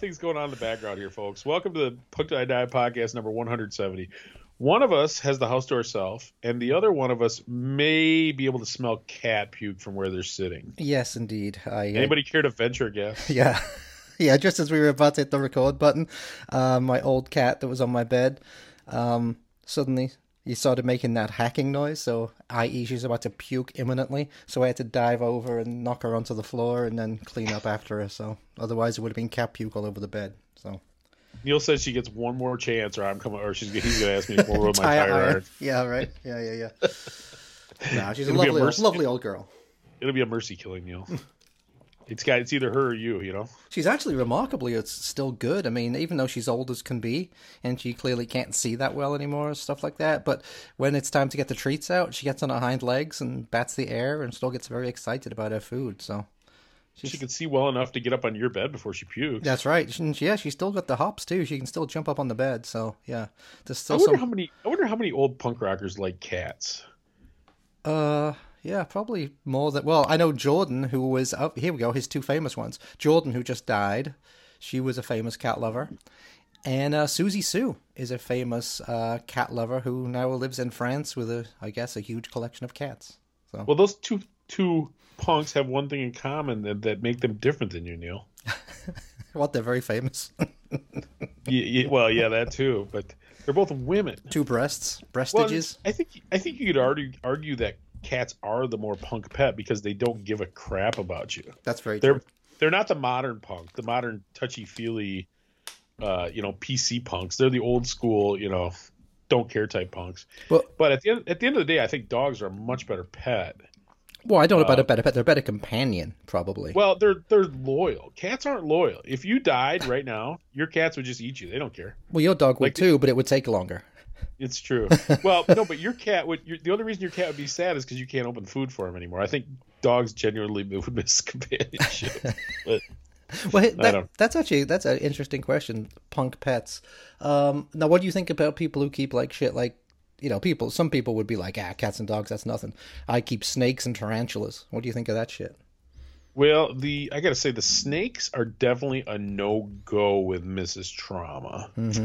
of things going on in the background here, folks. Welcome to the Punk Till I Die podcast number 170. One of us has the house to ourselves, and the other one of us may be able to smell cat puke from where they're sitting. Yes, indeed. I, uh, Anybody care to venture a guess? Yeah. Yeah, just as we were about to hit the record button, uh, my old cat that was on my bed, um, suddenly he started making that hacking noise. So, i.e., she's about to puke imminently. So I had to dive over and knock her onto the floor and then clean up after her. So otherwise, it would have been cat puke all over the bed. So Neil says she gets one more chance, or I'm coming, or she's he's gonna ask me for my Tire iron. iron. Yeah, right. Yeah, yeah, yeah. no, she's a It'll a lovely, mercy- lovely old girl. It'll be a mercy killing, Neil. It's got it's either her or you, you know. She's actually remarkably it's still good. I mean, even though she's old as can be, and she clearly can't see that well anymore, stuff like that. But when it's time to get the treats out, she gets on her hind legs and bats the air, and still gets very excited about her food. So She can see well enough to get up on your bed before she pukes. that's right. She, yeah, she's still got the hops too. She can still jump up on the bed. So yeah, there's I wonder some. how many. I wonder how many old punk rockers like cats. Uh, yeah, probably more than. Well, I know Jordan, who was. Oh, here we go. His two famous ones. Jordan, who just died. She was a famous cat lover. And uh, Siouxsie Sioux is a famous uh, cat lover who now lives in France with a, I guess, a huge collection of cats. So Well, those two two punks have one thing in common that, that make them different than you, Neil. what they're very famous. Yeah, yeah, well, yeah, that too. But they're both women. two breasts, Well, breastages. I think I think you could argue argue that cats are the more punk pet because they don't give a crap about you. That's very They're true. they're not the modern punk, the modern touchy feely, uh, you know, PC punks. They're the old school, you know, don't care type punks. Well- but at the end at the end of the day, I think dogs are a much better pet. Well, I don't know about a better pet. They're a better companion, probably. Well, they're they're loyal. Cats aren't loyal. If you died right now, your cats would just eat you. They don't care. Well, your dog would like- too, but it would take longer. It's true. well, no, but your cat would. Your, the only reason your cat would be sad is because you can't open food for him anymore. I think dogs genuinely would miss companionship. but Well, that, that's actually that's an interesting question. Punk pets. Um, now, what do you think about people who keep like shit like you know people? Some people would be like, ah, cats and dogs, that's nothing. I keep snakes and tarantulas. What do you think of that shit? well, the I gotta say the snakes are definitely a no go with Mrs. Trauma. Mm-hmm.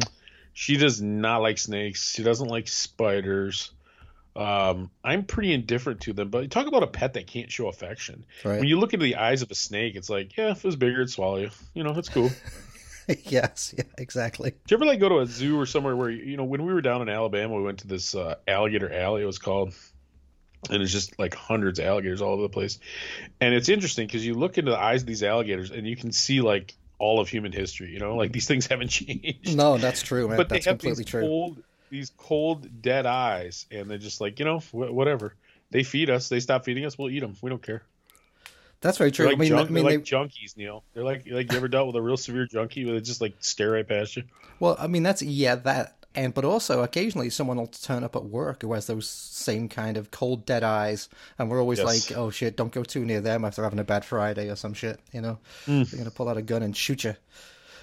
She does not like snakes. She doesn't like spiders. Um, I'm pretty indifferent to them, but talk about a pet that can't show affection. Right. When you look into the eyes of a snake, it's like, yeah, if it was bigger, it'd swallow you. You know, it's cool. yes, yeah, exactly. Did you ever like go to a zoo or somewhere where you know when we were down in Alabama, we went to this uh, alligator alley. It was called, and it's just like hundreds of alligators all over the place. And it's interesting because you look into the eyes of these alligators and you can see like all of human history. You know, like these things haven't changed. No, that's true, man. but that's they have completely these true. cold, these cold, dead eyes, and they're just like you know wh- whatever. They feed us. They stop feeding us. We'll eat them. We don't care. That's very true. Like, I mean, junk, I mean, they're they, like junkies, Neil. They're like like you ever dealt with a real severe junkie where they just like stare right past you. well, I mean, that's yeah, that, and but also occasionally someone will turn up at work who has those same kind of cold, dead eyes, and we're always Yes. like, oh shit, don't go too near them if they're having a bad Friday or some shit. You know, Hmm. they're gonna pull out a gun and shoot you.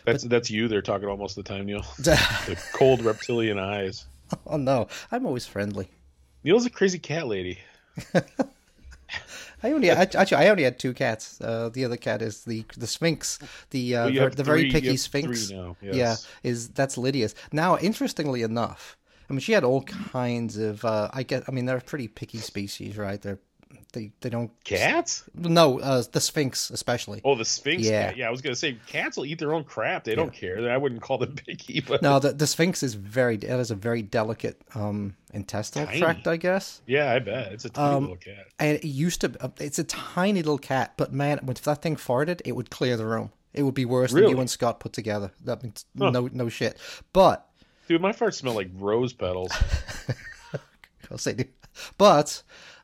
That's that's you. They're talking almost the time, Neil. the cold reptilian eyes. oh no, I'm always friendly. Neil's a crazy cat lady. I only I, actually I only had two cats. Uh, the other cat is the the Sphinx, the uh, Well, ver- the very picky Sphinx. now, Yeah, is that's Lydia's. Now, interestingly enough, I mean she had all kinds of. Uh, I get. I mean they're a pretty picky species, right? They're they they don't Cats? no uh, the Sphinx especially. Oh, the Sphinx Yeah. cat. Yeah, I was gonna say cats will eat their own crap. They don't care. I wouldn't call them picky, but No, the the Sphinx is very it has a very delicate um intestinal Tiny. tract, I guess. yeah, I bet it's a tiny Um, little cat. And it used to. uh, It's a tiny little cat, but man, if that thing farted, it would clear the room. It would be worse than you and Scott put together. That means no, no shit. But Dude, my farts smell like rose petals. I'll say, but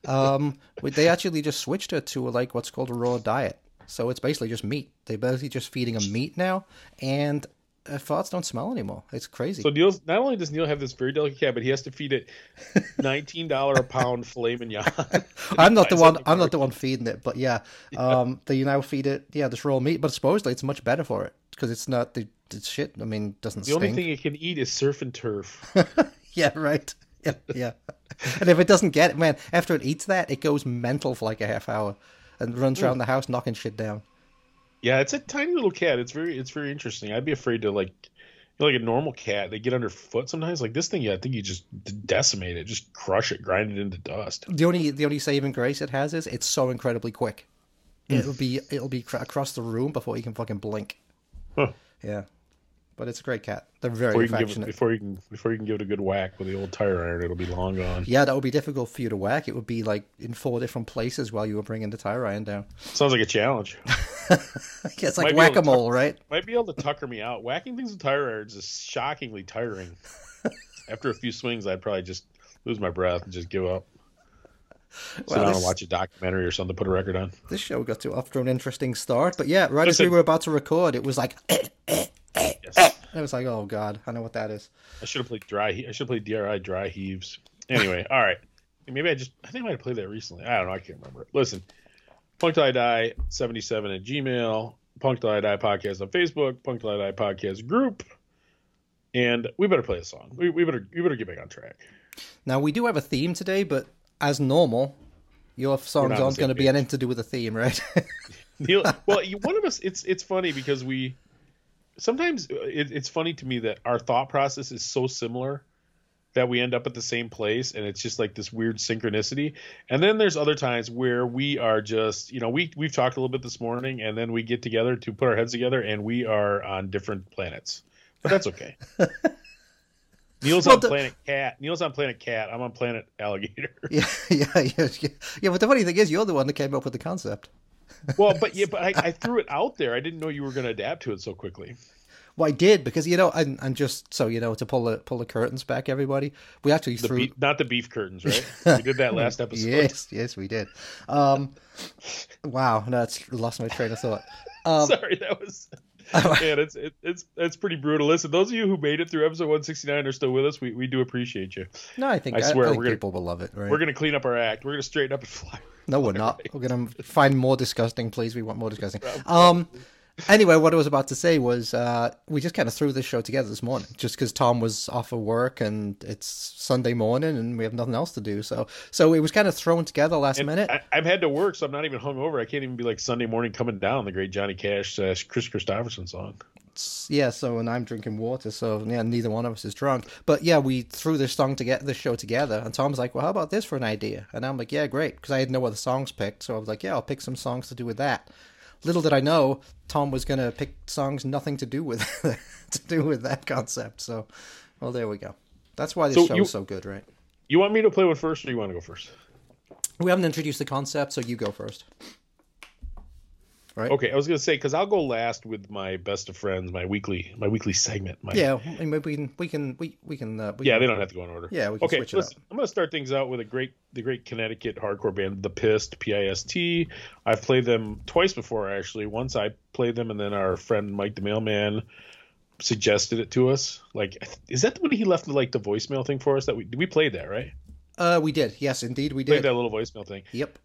um, they actually just switched it to like what's called a raw diet. So it's basically just meat. They're basically just feeding them meat now, and uh, farts don't smell anymore. It's crazy. So Neil's not only does Neil have this very delicate cat, but he has to feed it nineteen dollar a pound filet mignon. I'm not the one. I'm not the one feeding it, but yeah, um, they now feed it. Yeah, this raw meat, but supposedly it's much better for it because it's not the, the shit. I mean, doesn't The only thing it can eat is surf and turf. Yeah, right. Yeah, yeah. and if it doesn't get it, man, after it eats that, it goes mental for like a half hour. and runs around hmm. the house knocking shit down. Yeah, it's a tiny little cat. It's very it's very interesting. I'd be afraid to like you know, like a normal cat. They get underfoot sometimes. Like this thing, yeah, I think you just decimate it, just crush it, grind it into dust. The only the only saving grace it has is it's so incredibly quick. Hmm. It'll be it'll be cr- across the room before you can fucking blink. Huh. Yeah, but it's a great cat. They're very Before you, can give it, affectionate. before you can before you can give it a good whack with the old tire iron, it'll be long gone. Yeah, that would be difficult for you to whack. It would be like in four different places while you were bringing the tire iron down. Sounds like a challenge. It's like whack a mole, right? Might be able to tucker me out. Whacking things with tire irons is shockingly tiring. After a few swings, I'd probably just lose my breath and just give up. Sit Well, down this- and watch a documentary or something. To put a record on. This show got to off to an interesting start, but yeah, right as we were about to record, it was like Yes. Eh, eh. I was like, oh god, I know what that is. I should have played dry. He- I should have played DRI dry heaves. Anyway, all right. Maybe I just. I think I might have played that recently. I don't know. I can't remember. Listen, Punk Till I Die seventy seven at Gmail. Punk Till I Die podcast on Facebook. Punk Till I Die podcast group. And we better play a song. We, we better we better get back on track. Now we do have a theme today, but as normal, your songs aren't going to be page. anything to do with the theme, right? Neil, well, one of us. It's it's funny because we sometimes uh, it, it's funny to me that our thought process is so similar that we end up at the same place, and it's just like this weird synchronicity. And then there's other times where we are just, you know, we we've talked a little bit this morning, and then we get together to put our heads together, and we are on different planets. But that's okay. Neil's Well, on the- planet cat. Neil's on planet cat. I'm on planet alligator. yeah, yeah, yeah, yeah. Yeah, but the funny thing is, you're the one that came up with the concept. Well, but yeah, but I, I threw it out there. I didn't know you were going to adapt to it so quickly. Well, I did because you know, and, and just so you know, to pull the pull the curtains back, everybody, we actually The threw. beef, not the beef curtains, right? we did that last episode. Yes, yes, we did. Um, wow, no, it's lost my train of thought. Um, Sorry, that was. Man, it's it, it's it's pretty brutal. Listen, those of you who made it through episode 169 are still with us. We we do appreciate you. no, I think I swear, I think we're gonna- people will love it. Right? We're gonna clean up our act. We're gonna straighten up and fly. No, we're not. We're gonna find more disgusting. Please, we want more disgusting. Um. Anyway, what I was about to say was uh, we just kind of threw this show together this morning, just because Tom was off of work and it's Sunday morning and we have nothing else to do. So, so it was kind of thrown together last And minute. I, I've had to work, so I'm not even hungover. I can't even be like Sunday morning coming down. The great Johnny Cash slash Kris Kristofferson song. Yeah. So, and I'm drinking water. So, yeah, neither one of us is drunk. But yeah, we threw this song to get this show together, and Tom's like, "Well, how about this for an idea?" And I'm like, "Yeah, great," because I had no other songs picked. So I was like, "Yeah, I'll pick some songs to do with that." Little did I know Tom was going to pick songs nothing to do with to do with that concept. So, well, there we go. That's why this So show you- is so good, right? You want me to play one first, or you want to go first? We haven't introduced the concept, so you go first. Right? Okay, I was gonna say because I'll go last with my best of friends, my weekly my weekly segment. My, Yeah, I mean, we can we can we we can. Uh, we Yeah, can- they don't have to go in order. Yeah, we can okay, switch it listen, I'm going to start things out with a great, the great Connecticut hardcore band, The Pist, P-I-S-T. I've played them twice before, actually. Once I played them, and then our friend Mike the Mailman suggested it to us. Like, is that when he left like the voicemail thing for us? That we we played that right? Uh, we did. Yes, indeed, we Played did. that little voicemail thing. Yep.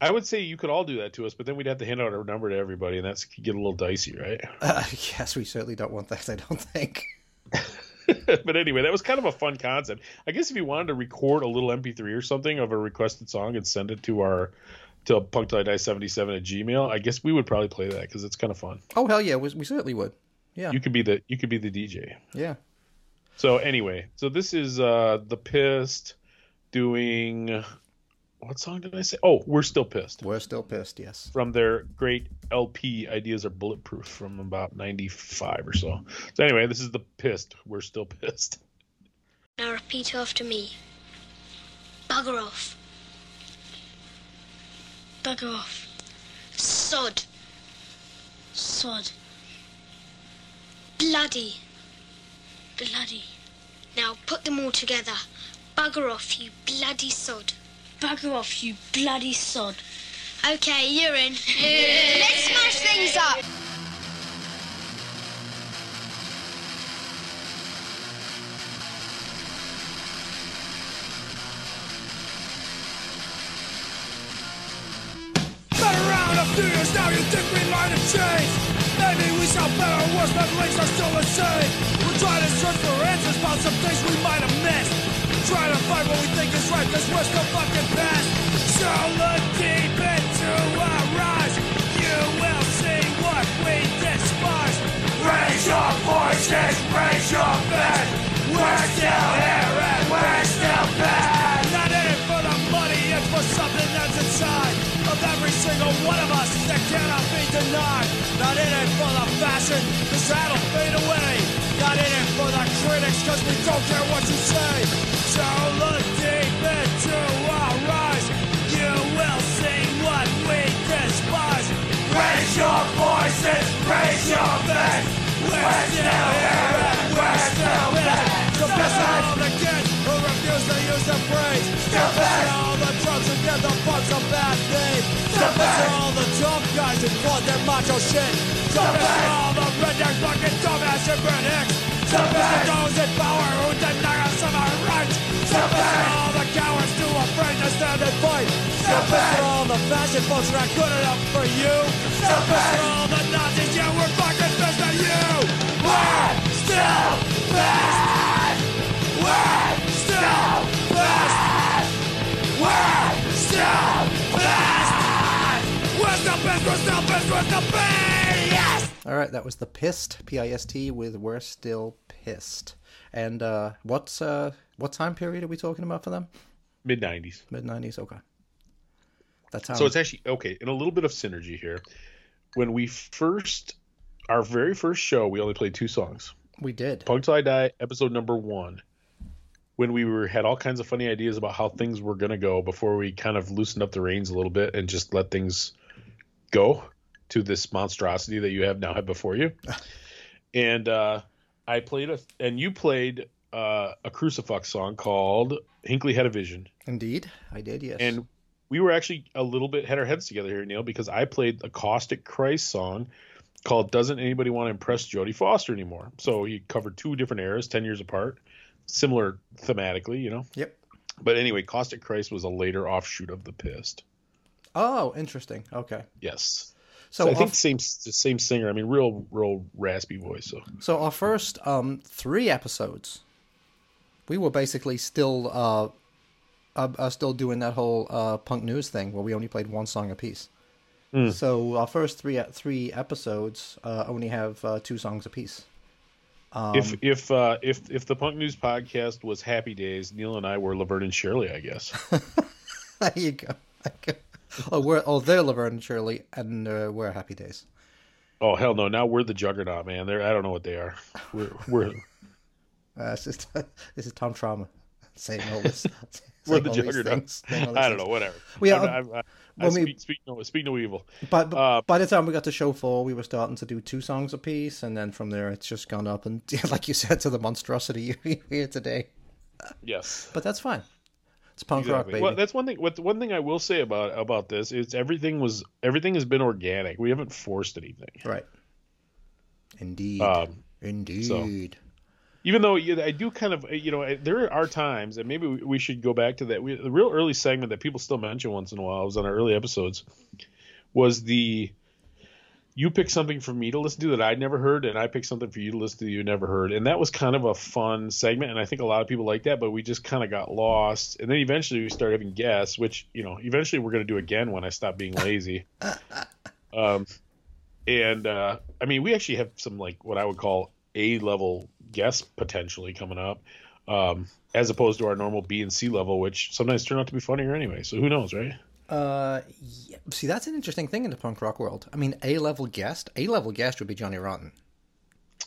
I would say you could all do that to us, but then we'd have to hand out our number to everybody, and that's could get a little dicey, right? Uh, yes, we certainly don't want that. I don't think. but anyway, that was kind of a fun concept. I guess if you wanted to record a little MP3 or something of a requested song and send it to our to punk till I die 77 at Gmail, I guess we would probably play that because it's kind of fun. Oh hell yeah, we, we certainly would. Yeah, You could be the you could be the DJ. yeah. So anyway, so this is uh the Pist doing what song did I say? Oh, we're still pissed We're still pissed. Yes. from their great LP Ideas Are Bulletproof from about 95 or so. So anyway, this is the Pist. We're still pissed. Now repeat after me. Bugger off. Bugger off. Sod. Sod. Bloody. Bloody. Now put them all together. Bugger off, you bloody sod. Bugger off, you bloody sod. Okay, you're in. Let's smash things up. Been around a few years now, you think we might have changed. Maybe we sound better or worse, but links are still the same. We're trying to search for answers about some things we might have Try to fight what we think is right, cause we're still fucking past. So look deep into our eyes. You will see what we despise. Raise your voices, raise your best. We're still here and we're still bad. Not in it for the money, it's for something that's inside of every single one of us that cannot be denied. Not in it for the fashion, cause that'll fade away. Not in it for the critics, cause we don't care what you say all the rednecks fucking dumbass immigrant hicks. The best of those in power who deny us of our rights. The all the cowards too afraid to stand and fight. Best of all the fashion folks are not good enough for you. Best of all the Nazis, yeah, we're fucking pissed at you. We're still pissed. We're still pissed. We're still pissed. We're still pissed. We're still pissed. We're still pissed. All right, that was the Pist P I S T with "We're Still Pissed." And uh, what's uh, what time period are we talking about for them? Mid '90s. Mid nineties. Okay. That's how. So it's actually okay. In a little bit of synergy here, when we first, our very first show, we only played two songs. we did. Punk Till I Die, episode number one. When we were had all kinds of funny ideas about how things were gonna go before we kind of loosened up the reins a little bit and just let things go to this monstrosity that you have now have before you. and uh, I played a and you played uh, a crucifix song called Hinckley Had a Vision. Indeed, I did. Yes. And we were actually a little bit had our heads together here, Neil, because I played a caustic Christ song called "Doesn't Anybody Want to Impress Jodie Foster Anymore." So he covered two different eras, ten years apart, similar thematically, you know. Yep. But anyway, caustic Christ was a later offshoot of the Pist. Oh, interesting. Okay. Yes. So, So I our, think same the same singer. I mean, real real raspy voice. So so our first um, three episodes, we were basically still uh, uh, uh, still doing that whole uh, punk news thing where we only played one song apiece. Hmm. So our first three three episodes uh, only have uh, two songs apiece. Um, if if uh, if if the Punk News podcast was Happy Days, Neil and I were Laverne and Shirley, I guess. there you go. oh, we're oh they're Laverne and Shirley, and uh, we're Happy Days. oh hell no! Now we're the Juggernaut, man. They're I don't know what they are. We're we're Uh, it's just, this is Tom Trauma saying all this. we're the all these things, saying all these I don't things. know. Whatever. We are- I, I when we- speak, speak no speak no evil. But, but Uh, by the time we got to show four, we were starting to do two songs a piece, and then from there, it's just gone up and, like you said, to the monstrosity you hear today. Yes. But that's fine. It's punk rock, baby. Well, that's one thing. What one thing I will say about about this is everything was everything has been organic. We haven't forced anything. right. Indeed. Um, Indeed. Even though I do kind of you know there are times and maybe we, we should go back to that. We, the real early segment that people still mention once in a while was on our early episodes was the you pick something for me to listen to that I'd never heard, and I pick something for you to listen to that you never heard, and that was kind of a fun segment, and I think a lot of people like that, but we just kind of got lost, and then eventually we started having guests, which you know eventually we're going to do again when I stop being lazy. um, and uh, I mean we actually have some like what I would call A level guests potentially coming up. Um, as opposed to our normal B and C level, which sometimes turn out to be funnier anyway. So who knows, right? Uh, yeah. See, that's an interesting thing in the punk rock world. I mean, A level guest, A level guest would be Johnny Rotten.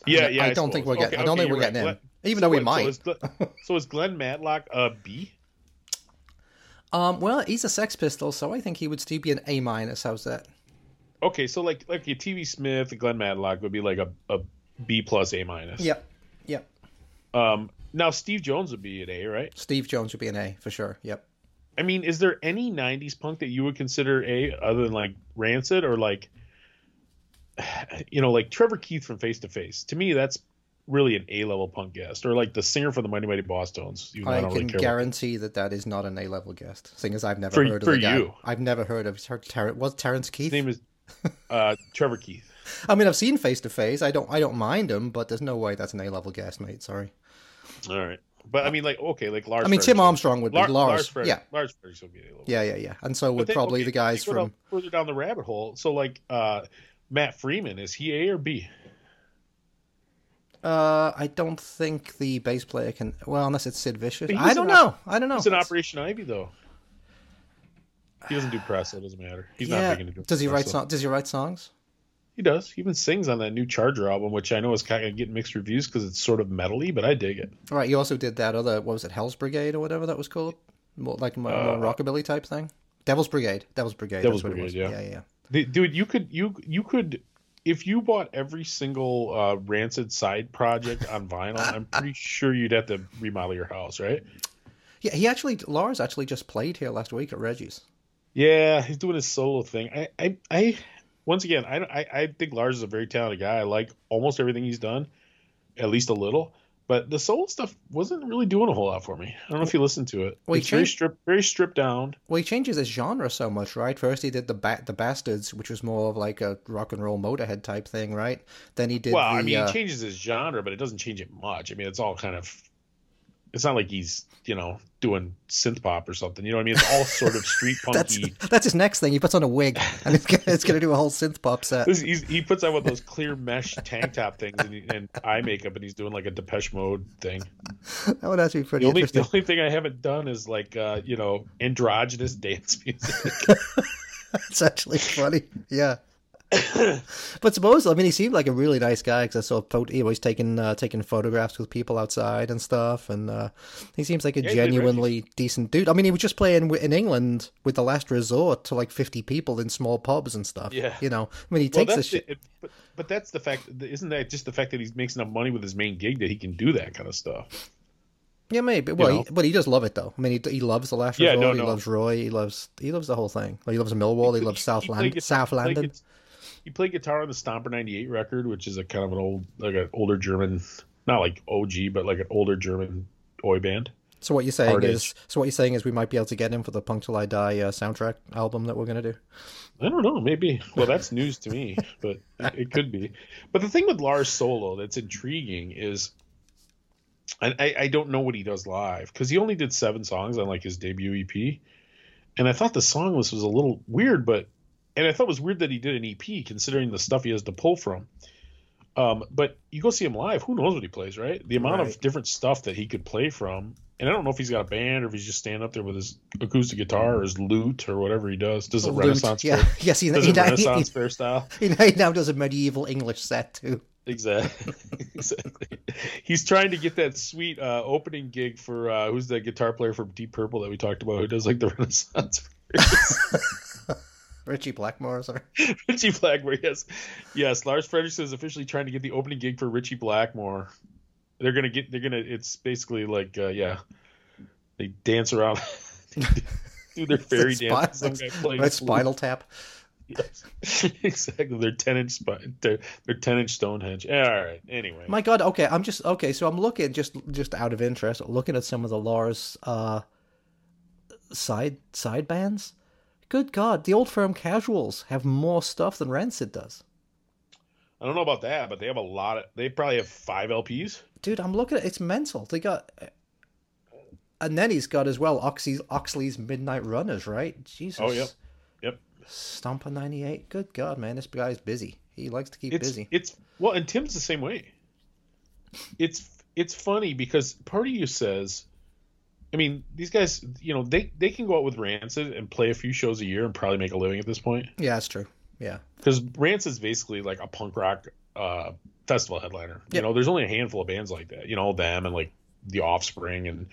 Yeah, I- yeah. I don't think we're getting- I don't think you're we're getting in. Even though we what- might. So is, Glenn, so is Glenn Matlock a B? Um, well, he's a Sex Pistol, so I think he would still be an A minus. How's that? Okay, so like like a TV Smith, Glenn Matlock would be like a, a B plus A minus. Yep. Yep. Um. Now Steve Jones would be an A, right? Steve Jones would be an A for sure. Yep. I mean, is there any '90s punk that you would consider A other than like Rancid or like, you know, like Trevor Keith from Face to Face? To me, that's really an A level punk guest, or like the singer for the Mighty Mighty Bosstones. even I don't can really care about- guarantee that that is not an A level guest. Seeing as I've never For- heard of for the guy. you. I've never heard of Ter- Ter- was Terrence Keith. His name is uh, Trevor Keith. I mean, I've seen Face to Face. I don't. I don't mind him, but there's no way that's an A level guest, mate. Sorry. All right, but I mean, like, okay, like Lars. I mean, Tim. Armstrong would be Lar- Lars. Lars yeah. Lars Frederiksen would be A level. Yeah, yeah, yeah. And so would probably okay, the guys from. further down the rabbit hole. So like uh, Matt Freeman, is he A or B? Uh, I don't think the bass player can. Well, unless it's Sid Vicious. I don't know. I don't know. He's an Operation Ivy though. He doesn't do press, so it doesn't matter. He's yeah. not big into Does he press, write so- song? Does he write songs? He does. He even sings on that new Charger album, which I know is kind of getting mixed reviews because it's sort of metally, but I dig it. All right. He also did that other. What was it? Hell's Brigade or whatever that was called. More like more, more rockabilly type thing. Devil's Brigade. Devil's Brigade. Uh, Devil's that's what it was. Brigade, Yeah, yeah. yeah. The- Dude, you could you you could if you bought every single uh, Rancid side project on vinyl, I'm pretty sure you'd have to remodel your house, right? Yeah, he actually Lars actually just played here last week at Reggie's. Yeah, he's doing his solo thing. I, I, I once again, I, I, I think Lars is a very talented guy. I like almost everything he's done, at least a little. But the solo stuff wasn't really doing a whole lot for me. I don't know if you listened to it. Well, it's very stripped, very stripped down. Well, he changes his genre so much, right? First he did the ba- the Bastards, which was more of like a rock and roll Motorhead type thing, right? Then he did Well, the. I mean, uh, he changes his genre, but it doesn't change it much. I mean, it's all kind of. It's not like he's you know doing synth pop or something. You know what I mean? It's all sort of street that's punky. that's his next thing. He puts on a wig and it's gonna, it's gonna do a whole synth pop set. He puts on one of those clear mesh tank top things and, and eye makeup, and he's doing like a Depeche Mode thing. That would actually be pretty The only, the only thing I haven't done is like uh, you know androgynous dance music. It's actually funny. Yeah. but suppose I mean he seemed like a really nice guy because I saw pho- he was taking uh, taking photographs with people outside and stuff, and uh, he seems like a Yeah, he genuinely decent dude. I mean, he was just playing in England with the Last Resort to like fifty people in small pubs and stuff. Yeah. you know, I mean, he well, takes this shit. it, but, but that's the fact. Isn't that just the fact that he makes enough money with his main gig that he can do that kind of stuff? Yeah, maybe. Well, know? he, but he does love it though. I mean, he, he loves the Last Yeah, Resort. no, he loves Roy. He loves he loves the whole thing. He loves Millwall. He, loves South Land, South he played London. He played guitar on the Stomper '98 record, which is a kind of an old, like an older German, not like OG, but like an older German oi band. So what you're saying Hard is, so what you're saying is, we might be able to get him for the Punk Till I Die uh, soundtrack album that we're gonna do. I don't know, maybe. Well, that's news to me, but it, it could be. But the thing with Lars solo that's intriguing is, and I, I don't know what he does live because he only did seven songs on like his debut EP, and I thought the song list was a little weird, but and I thought it was weird that he did an EP considering the stuff he has to pull from. Um, but you go see him live, who knows what he plays, right? The amount Right. of different stuff that he could play from, and I don't know if he's got a band or if he's just standing up there with his acoustic guitar or his lute or whatever he does. Does a Renaissance yeah, fair, yes, he, does he, a now- he, Renaissance fair style. he, he now does a medieval English set too. Exactly. exactly. He's trying to get that sweet uh, opening gig for uh, who's the guitar player from Deep Purple that we talked about who does like the Renaissance. Ritchie Blackmore, or something. Ritchie Blackmore, yes, yes. Lars Frederiksen is officially trying to get the opening gig for Ritchie Blackmore. They're gonna get. They're gonna. It's basically like, uh, yeah, they dance around, do their fairy dance. Some guy playing right, flute. Spinal Tap. Yes. exactly. They're ten inch. Spi- They're, they're ten inch Stonehenge. All right. Anyway. My God, okay, I'm just okay. So I'm looking just just out of interest, looking at some of the Lars uh, side side bands. Good God, the old firm Casuals have more stuff than Rancid does. I don't know about that, but they have a lot of. They probably have five LPs. Dude, I'm looking at it's mental. They got, uh, and then he's got as well Oxley's Oxley's Midnight Runners, right? Jesus. Oh, yep. Yep. Stomper '98. Good God, man, this guy's busy. He likes to keep It's busy. it's well, and Tim's the same way. It's it's funny because part of you says, I mean, these guys, you know, they they can go out with Rancid and play a few shows a year and probably make a living at this point Yeah, that's true. Yeah. because Rancid's basically like a punk rock uh, festival headliner. Yep. You know, there's only a handful of bands like that. You know, them and like the Offspring and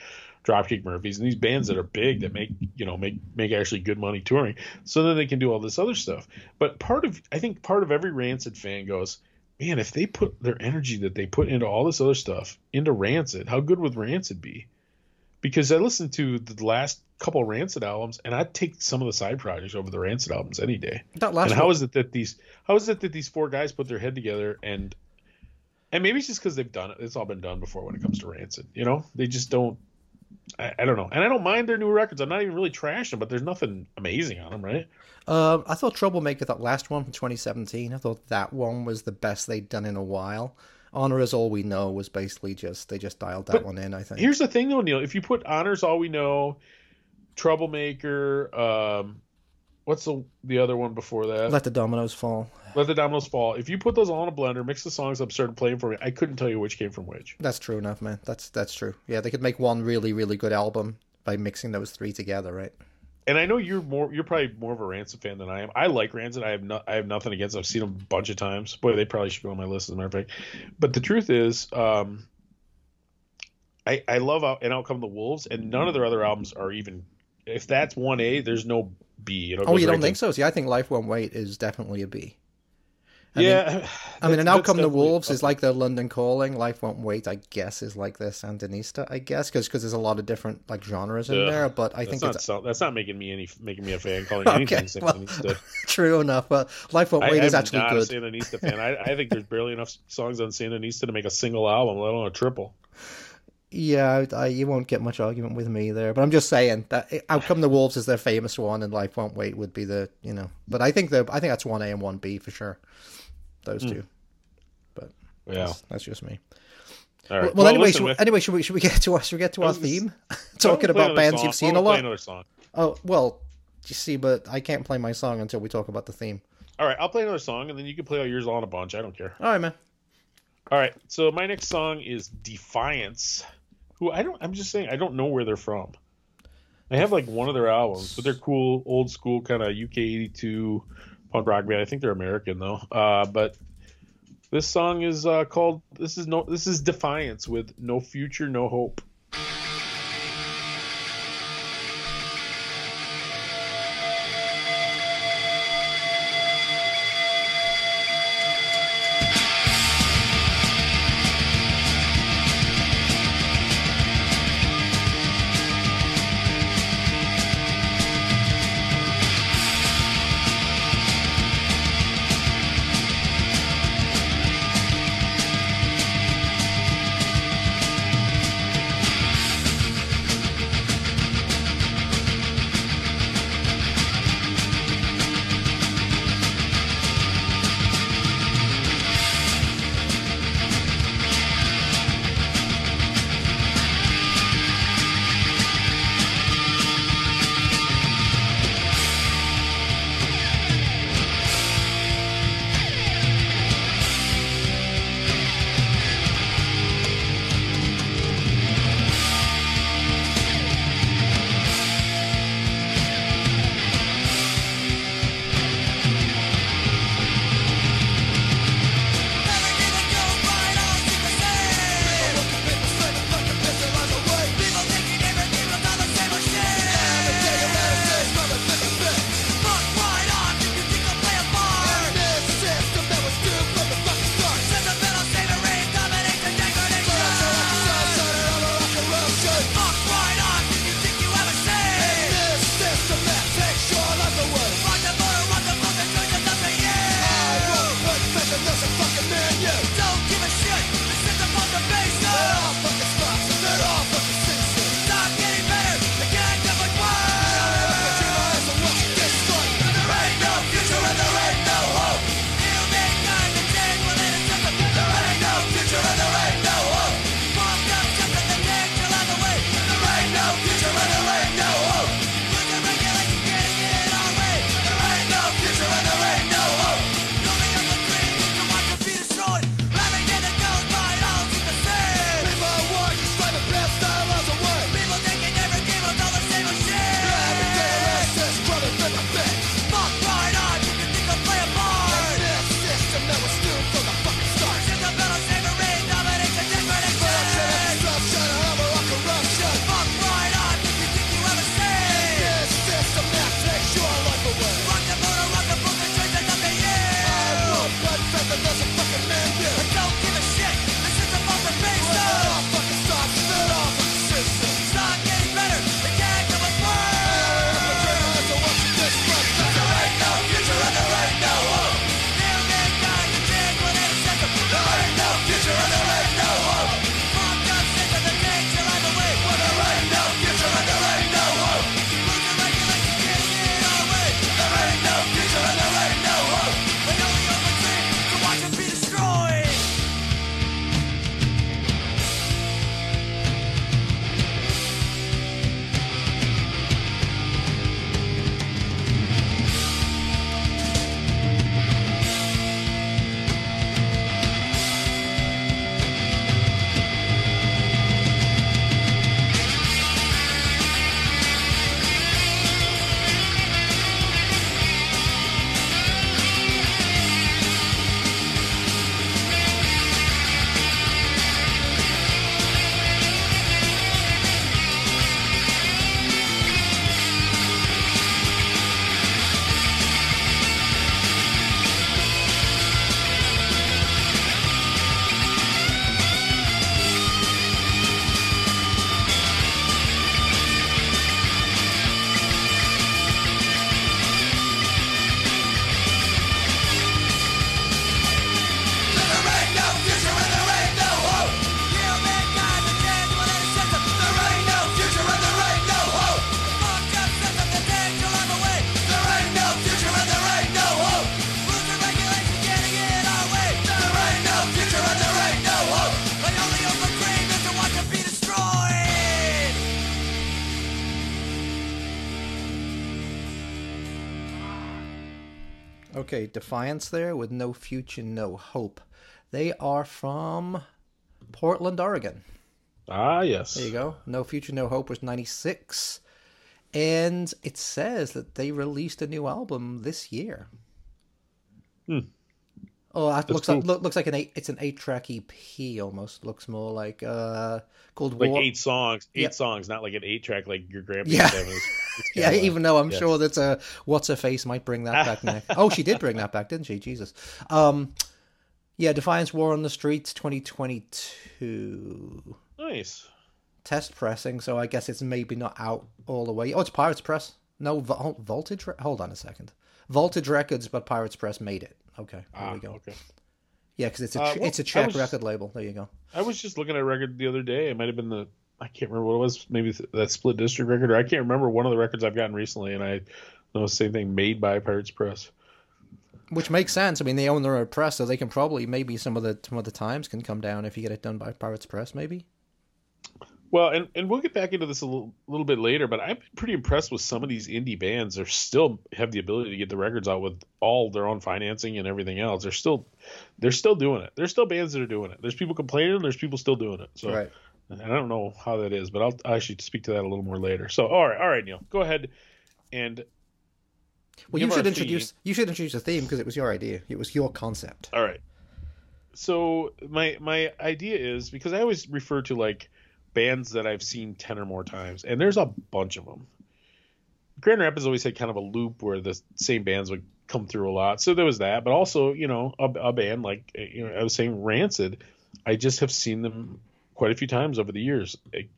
Dropkick Murphys and these bands that are big that make you know make make actually good money touring. So then they can do all this other stuff. But part of I think part of every Rancid fan goes, man, if they put their energy that they put into all this other stuff into Rancid, how good would Rancid be? Because I listened to the last couple of Rancid albums, and I'd take some of the side projects over the Rancid albums any day. That last and how one, is it that these how is it that these four guys put their head together and and maybe it's just because they've done it it's all been done before when it comes to rancid you know? They just don't I, I don't know. And i don't mind their new records. I'm not even really trashing them but there's nothing amazing on them right? Uh, I thought Troublemaker, that last one from 2017, I thought that one was the best they'd done in a while. Honor is all we know was basically just they just dialed that But one in. I think. here's the thing though neil if you put honors all we know troublemaker um what's the the other one before that Let the dominoes fall. let the dominoes fall if you put those all in a blender mix the songs up started playing for me i couldn't tell you which came from which That's true enough, man. That's that's true. Yeah, they could make one really really good album by mixing those three together, right? And I know you're more you're probably more of a Rancid fan than I am. I like Rancid. I have no, I have nothing against. Them. I've seen them a bunch of times. Boy, they probably should be on my list as a matter of fact. But the truth is, um, I I love Out and Out Come the Wolves, and none of their other albums are even. If that's one A, there's no B. It Oh, you right don't to- think so? See, I think Life Won't Wait is definitely a B. I mean- yeah, I mean, and that's Out Come the Wolves is like the London Calling. Life Won't Wait, I guess, is like the Sandinista, I guess, because there's a lot of different like genres in there. But I That's think not it's so, that's not making me any making me a fan. Calling Okay, anything well, Sandinista. true enough. But Life Won't I, Wait is I'm actually not good. a Sandinista fan. I, I think there's barely enough songs on Sandinista to make a single album, let alone a triple. Yeah, I, I, you won't get much argument with me there. But I'm just saying that eh, Out Come the Wolves is their famous one, and Life Won't Wait would be the you know. But I think the I think that's one A and one B for sure. Those Hmm. two. Yeah. That's, that's just me. All right. Well, anyway, listen, should, anyway, should we should we get to our should we get to our theme? Talking about bands song. you've seen a lot. Oh well, you see, but I can't play my song until we talk about the theme. All right, I'll play another song, and then you can play all yours on a bunch. I don't care. All right, man. All right, so my next song is Defiance. Who I don't. I'm just saying I don't know where they're from. I have like one of their albums, but they're cool, old school kind of UK '82 punk rock band. I think they're American though. Uh, but this song is uh, called. This is no. This is Defiance with No Future, No Hope. Okay, Defiance there with No Future, No Hope. They are from Portland, Oregon. Ah, yes. There you go. No Future, No Hope was 96. And it says that they released a new album this year. Hmm. Oh, that looks cool. like look, looks like an eight. It's an eight-track EP. Almost looks more like uh called Like War. eight songs, eight Yep. songs, not like an eight track like your grandpa Yeah. used to have. It's- it's Yeah, even though I'm yes. sure that uh, what's her face might bring that back next. Oh, she did bring that back, didn't she? Jesus. Um, yeah, Defiance War on the Streets 2022 Nice. test pressing. So I guess it's maybe not out all the way. Oh, it's Pirates Press. No, Vol- Voltage. Re- Hold on a second. Voltage Records, but Pirates Press made it. Okay, there Ah, we go. okay. Yeah, because it's a Uh, well, it's a Czech record label. There you go. I was just looking at a record the other day. It might have been the I can't remember what it was. Maybe that Split District record, or I can't remember one of the records I've gotten recently, and I know the same thing made by Pirates Press. Which makes sense. I mean, they own their own press, so they can probably maybe some of the some of the times can come down if you get it done by Pirates Press. Maybe. Well, and, and we'll get back into this a little, little bit later, but I've been pretty impressed with some of these indie bands. They're still have the ability to get the records out with all their own financing and everything else. They're still they're still doing it. There's still bands that are doing it. There's people complaining. There's people still doing it. So Right. I don't know how that is, but I'll, I'll actually speak to that a little more later. So all right, all right, Neil, go ahead and Well, you should theme. introduce you should introduce the theme because it was your idea. It was your concept. All right. So my my idea is because I always refer to like bands that I've seen ten or more times, and there's a bunch of them. Grand Rapids always had kind of a loop where the same bands would come through a lot, so there was that. But also, you know, a, a band like you know I was saying Rancid, I just have seen them quite a few times over the years,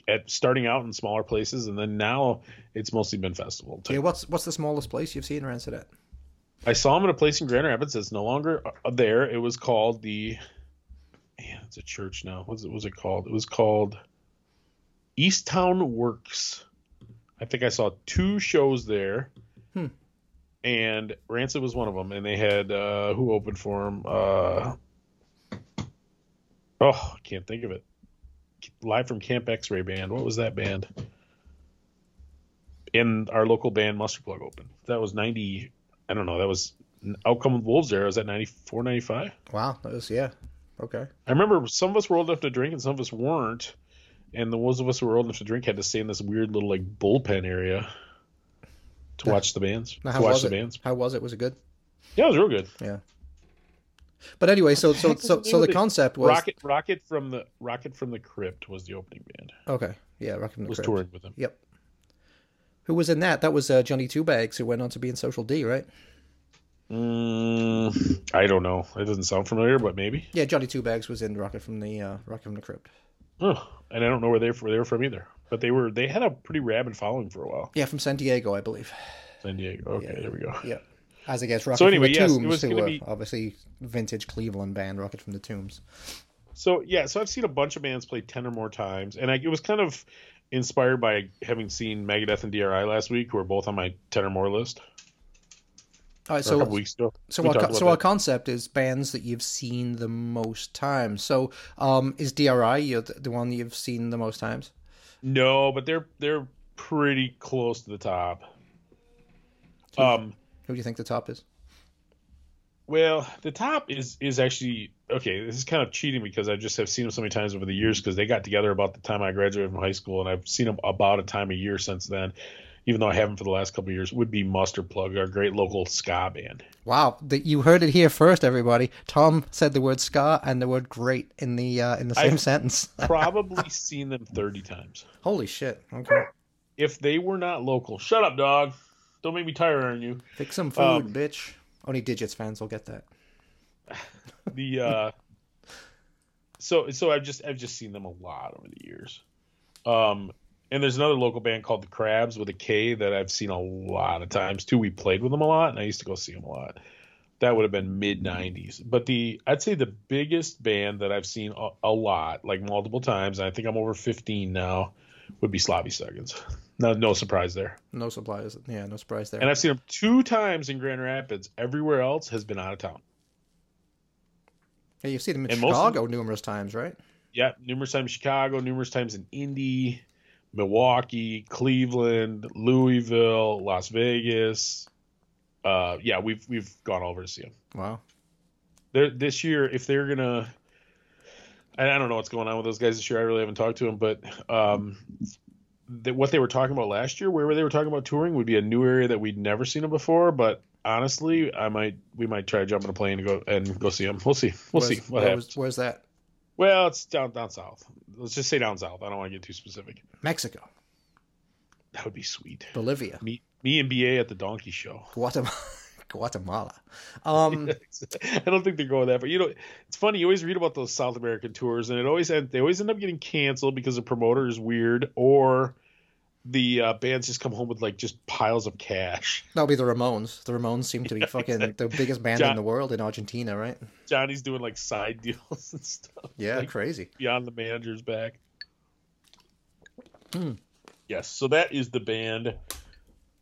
at starting out in smaller places, and then now it's mostly been festival. type Yeah, what's what's the smallest place you've seen Rancid at? I saw them in a place in Grand Rapids that's no longer uh, there. It was called the, man, it's a church now. What's it what was it called? It was called Easttown Works. I think I saw two shows there, Hmm. and Rancid was one of them. And they had uh, who opened for him? Uh, oh, I can't think of it. Live from Camp X-Ray Band. What was that band? And our local band Mustard Plug opened. That was ninety. I don't know. That was Outcome with Wolves there. Was that 94, 95? Wow, that was yeah. Okay. I remember some of us were old enough to drink and some of us weren't. And the ones of us who were old enough to drink had to stay in this weird little like bullpen area to watch the bands. Now, to watch was the it? bands. How was it? Was it good? Yeah, it was real good. Yeah. But anyway, so so so the so the concept was Rocket Rocket from the Rocket from the Crypt was the opening band. okay. Yeah, Rocket from the Was Crypt. Was touring with them. Yep. Who was in that? That was uh, Johnny Two Bags, who went on to be in Social D, right? Mm, I don't know. It doesn't sound familiar, but maybe. Yeah, Johnny Two Bags was in Rocket from the uh, Rocket from the Crypt. Oh, and I don't know where they where they were from either. But they were they had a pretty rabid following for a while. Yeah, from San Diego, I believe. San Diego. Okay, Yeah. there we go. Yeah. As against Rocket So anyway, from the yes, it Tombs, was who were be- obviously vintage Cleveland band, Rocket from the Tombs. So yeah, so I've seen a bunch of bands play ten or more times, and I, it was kind of inspired by having seen Megadeth and DRI last week, who are both on my ten or more list. All right, or a so couple weeks ago. So We our, talked co- about so our concept is bands that you've seen the most times. So um, is DRI you the, the one you've seen the most times? no, but they're they're pretty close to the top. Um, Who do you think the top is? well, the top is is actually okay. This is kind of cheating because I just have seen them so many times over the years because they got together about the time I graduated from high school, and I've seen them about a time a year since then. Even though I haven't for the last couple of years, would be Mustard Plug, our great local ska band. Wow, the, you heard it here first, everybody. Tom said the word ska and the word great in the uh, in the same I've- sentence. Probably seen them thirty times. Holy shit! Okay, if they were not local. Shut up, dog. Don't make me tire on you. pick some food, Um, bitch. Only Didjits fans will get that. The uh so so I've just I've just seen them a lot over the years. Um and there's another local band called the Crabs with a K that I've seen a lot of times too. We played with them a lot and I used to go see them a lot. That would have been mid 90s. But the I'd say the biggest band that I've seen a, a lot, like multiple times, and I think I'm over 15 now, would be Sloppy Seconds. No no surprise there. No supplies. Yeah, no surprise there. And I've seen them two times in Grand Rapids. Everywhere else has been out of town. yeah, you've seen them in and Chicago numerous times, right? Yeah, numerous times in Chicago, numerous times in Indy, Milwaukee, Cleveland, Louisville, Las Vegas. uh, yeah, we've we've gone all over to see them. Wow. They're, this year, if they're gonna, I, I don't know what's going on with those guys this year. I really haven't talked to them, but um, the, what they were talking about last year, where they were talking about touring, would be a new area that we'd never seen them before. But honestly, I might we might try to jump in a plane and go and go see them. We'll see. We'll Where's- see what where happens. was- where's that? Well, it's down down south. Let's just say down south. I don't want to get too specific. Mexico, That would be sweet. Bolivia, Me, me and BA at the Donkey Show. Guatemala. Guatemala. Um, I don't think they're going that, but you know, it's funny. You always read about those South American tours, and it always end, they always end up getting canceled because the promoter is weird, or the uh, bands just come home with like just piles of cash. that'll be the Ramones. The Ramones seem to be fucking the biggest band John- in the world in Argentina, right? Johnny's doing like side deals and stuff. Yeah, like, crazy. beyond the manager's back. Hmm. Yes, so that is the band,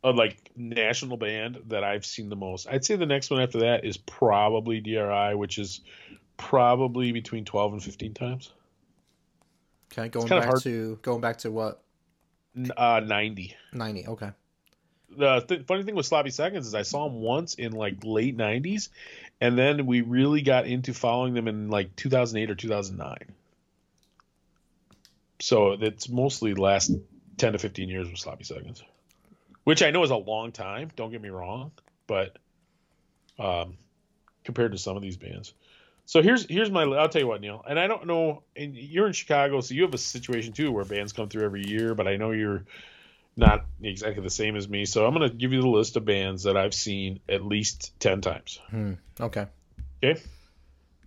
a like national band that I've seen the most. I'd say the next one after that is probably DRI, which is probably between twelve and fifteen times. Okay, going back to going back to what Uh, ninety. ninety. Okay, The th- funny thing with Sloppy Seconds is I saw them once in like late '90s, and then we really got into following them in like 2008 or 2009. So it's mostly the last 10 to 15 years with Sloppy Seconds, which I know is a long time. Don't get me wrong, but um, compared to some of these bands. So here's here's my I'll tell you what Neil and I don't know and you're in Chicago so you have a situation too where bands come through every year but I know you're not exactly the same as me so I'm gonna give you the list of bands that I've seen at least ten times hmm. okay. okay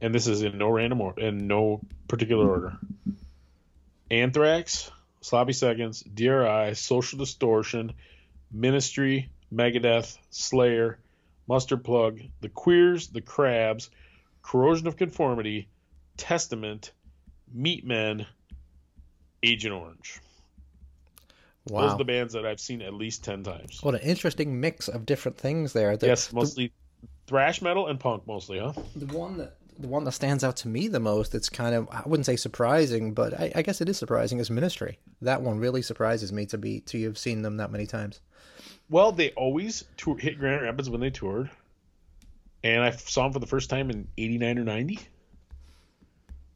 and this is in no random or in no particular order Anthrax Sloppy Seconds DRI Social Distortion Ministry Megadeth Slayer Mustard Plug The Queers The Crabs Corrosion of Conformity, Testament, Meatmen, Agent Orange. Wow. Those are the bands that I've seen at least 10 times. What an interesting mix of different things there. The, yes, mostly thrash metal and punk, mostly, huh? the one that the one that stands out to me the most. It's kind of I wouldn't say surprising, but I, I guess it is surprising. Is Ministry. That one really surprises me to be to have seen them that many times. Well, they always tour, hit Grand Rapids when they toured. And I saw them for the first time in 89 or 90.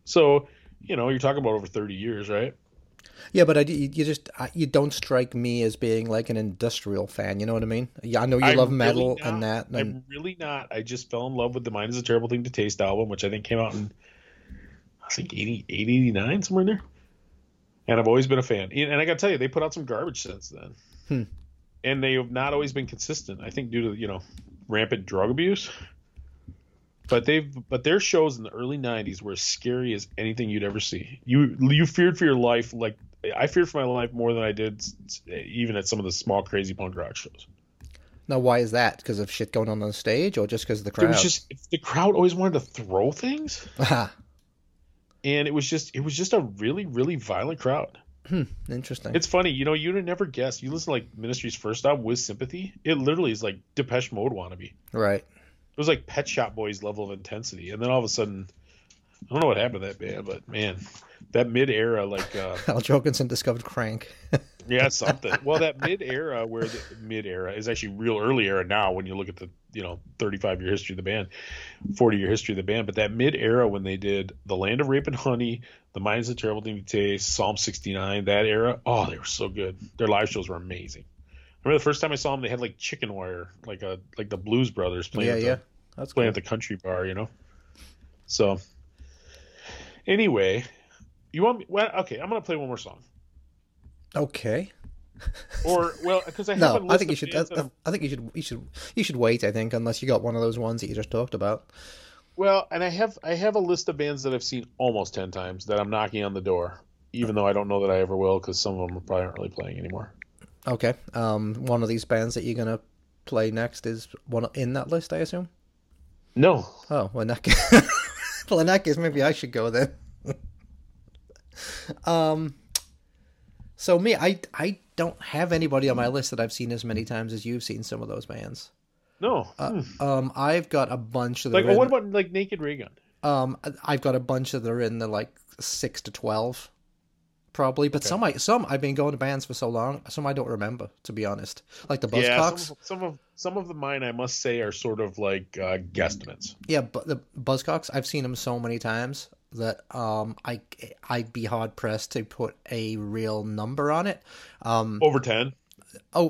So, you know, you're talking about over 30 years, right? Yeah, but I, you just I, you don't strike me as being like an industrial fan. You know what I mean? Yeah, I know you I'm love really metal not. and that. And I'm really not. I just fell in love with the Mind is a Terrible Thing to Taste album, which I think came out in, I think 80, 89, somewhere in there. And I've always been a fan. And I got to tell you, they put out some garbage since then. Hmm. And they have not always been consistent. I think due to, you know, rampant drug abuse. But they've but their shows in the early '90s were as scary as anything you'd ever see. You you feared for your life like I feared for my life more than I did even at some of the small crazy punk rock shows. now, why is that? Because of shit going on on stage, or just because of the It crowd? was just the crowd always wanted to throw things, and it was just it was just a really really violent crowd. Hmm, interesting. It's funny, you know, you'd never guess. You listen to like Ministry's first album with Sympathy, it literally is like Depeche Mode wannabe. right. It was like Pet Shop Boys level of intensity, and then all of a sudden, I don't know what happened to that band, but man, that mid era like uh, Al Jourgensen discovered crank. yeah something. Well, that mid era where the mid era is actually real early era now when you look at the you know 35 year history of the band, 40 year history of the band, but that mid era when they did the Land of Rape and Honey, The Mind is a Terrible Thing to Taste, Psalm 69, that era, oh they were so good. Their live shows were amazing. Remember the first time I saw them, they had like chicken wire, like a like the Blues Brothers playing. yeah, at the. That's playing cool. at the country bar, you know. So, anyway, you want me? Well, okay, I'm gonna play one more song, Okay. or well, because I have a No, list I think you should. I, I think you should. You should. You should wait. I think unless you got one of those ones that you just talked about. well, and I have I have a list of bands that I've seen almost ten times that I'm knocking on the door, even though I don't know that I ever will, because some of them are probably aren't really playing anymore. Okay. Um, one of these bands that you're gonna play next is one in that list, I assume. No, Oh, well, in that case, well, in that case, maybe I should go then. um, so me, I I don't have anybody on my list that I've seen as many times as you've seen some of those bands. no. Hmm. Um, I've got a bunch that like, in, what about like Naked Raygun? um, I've got a bunch that are in the like six to twelve probably. But some I some I've been going to bands for so long, some I don't remember to be honest. Like the Yeah, Buzzcocks. some, some of some of the mine I must say are sort of like uh, guesstimates. Yeah, but the Buzzcocks, I've seen them so many times that um I I'd be hard pressed to put a real number on it. Um Over ten. oh,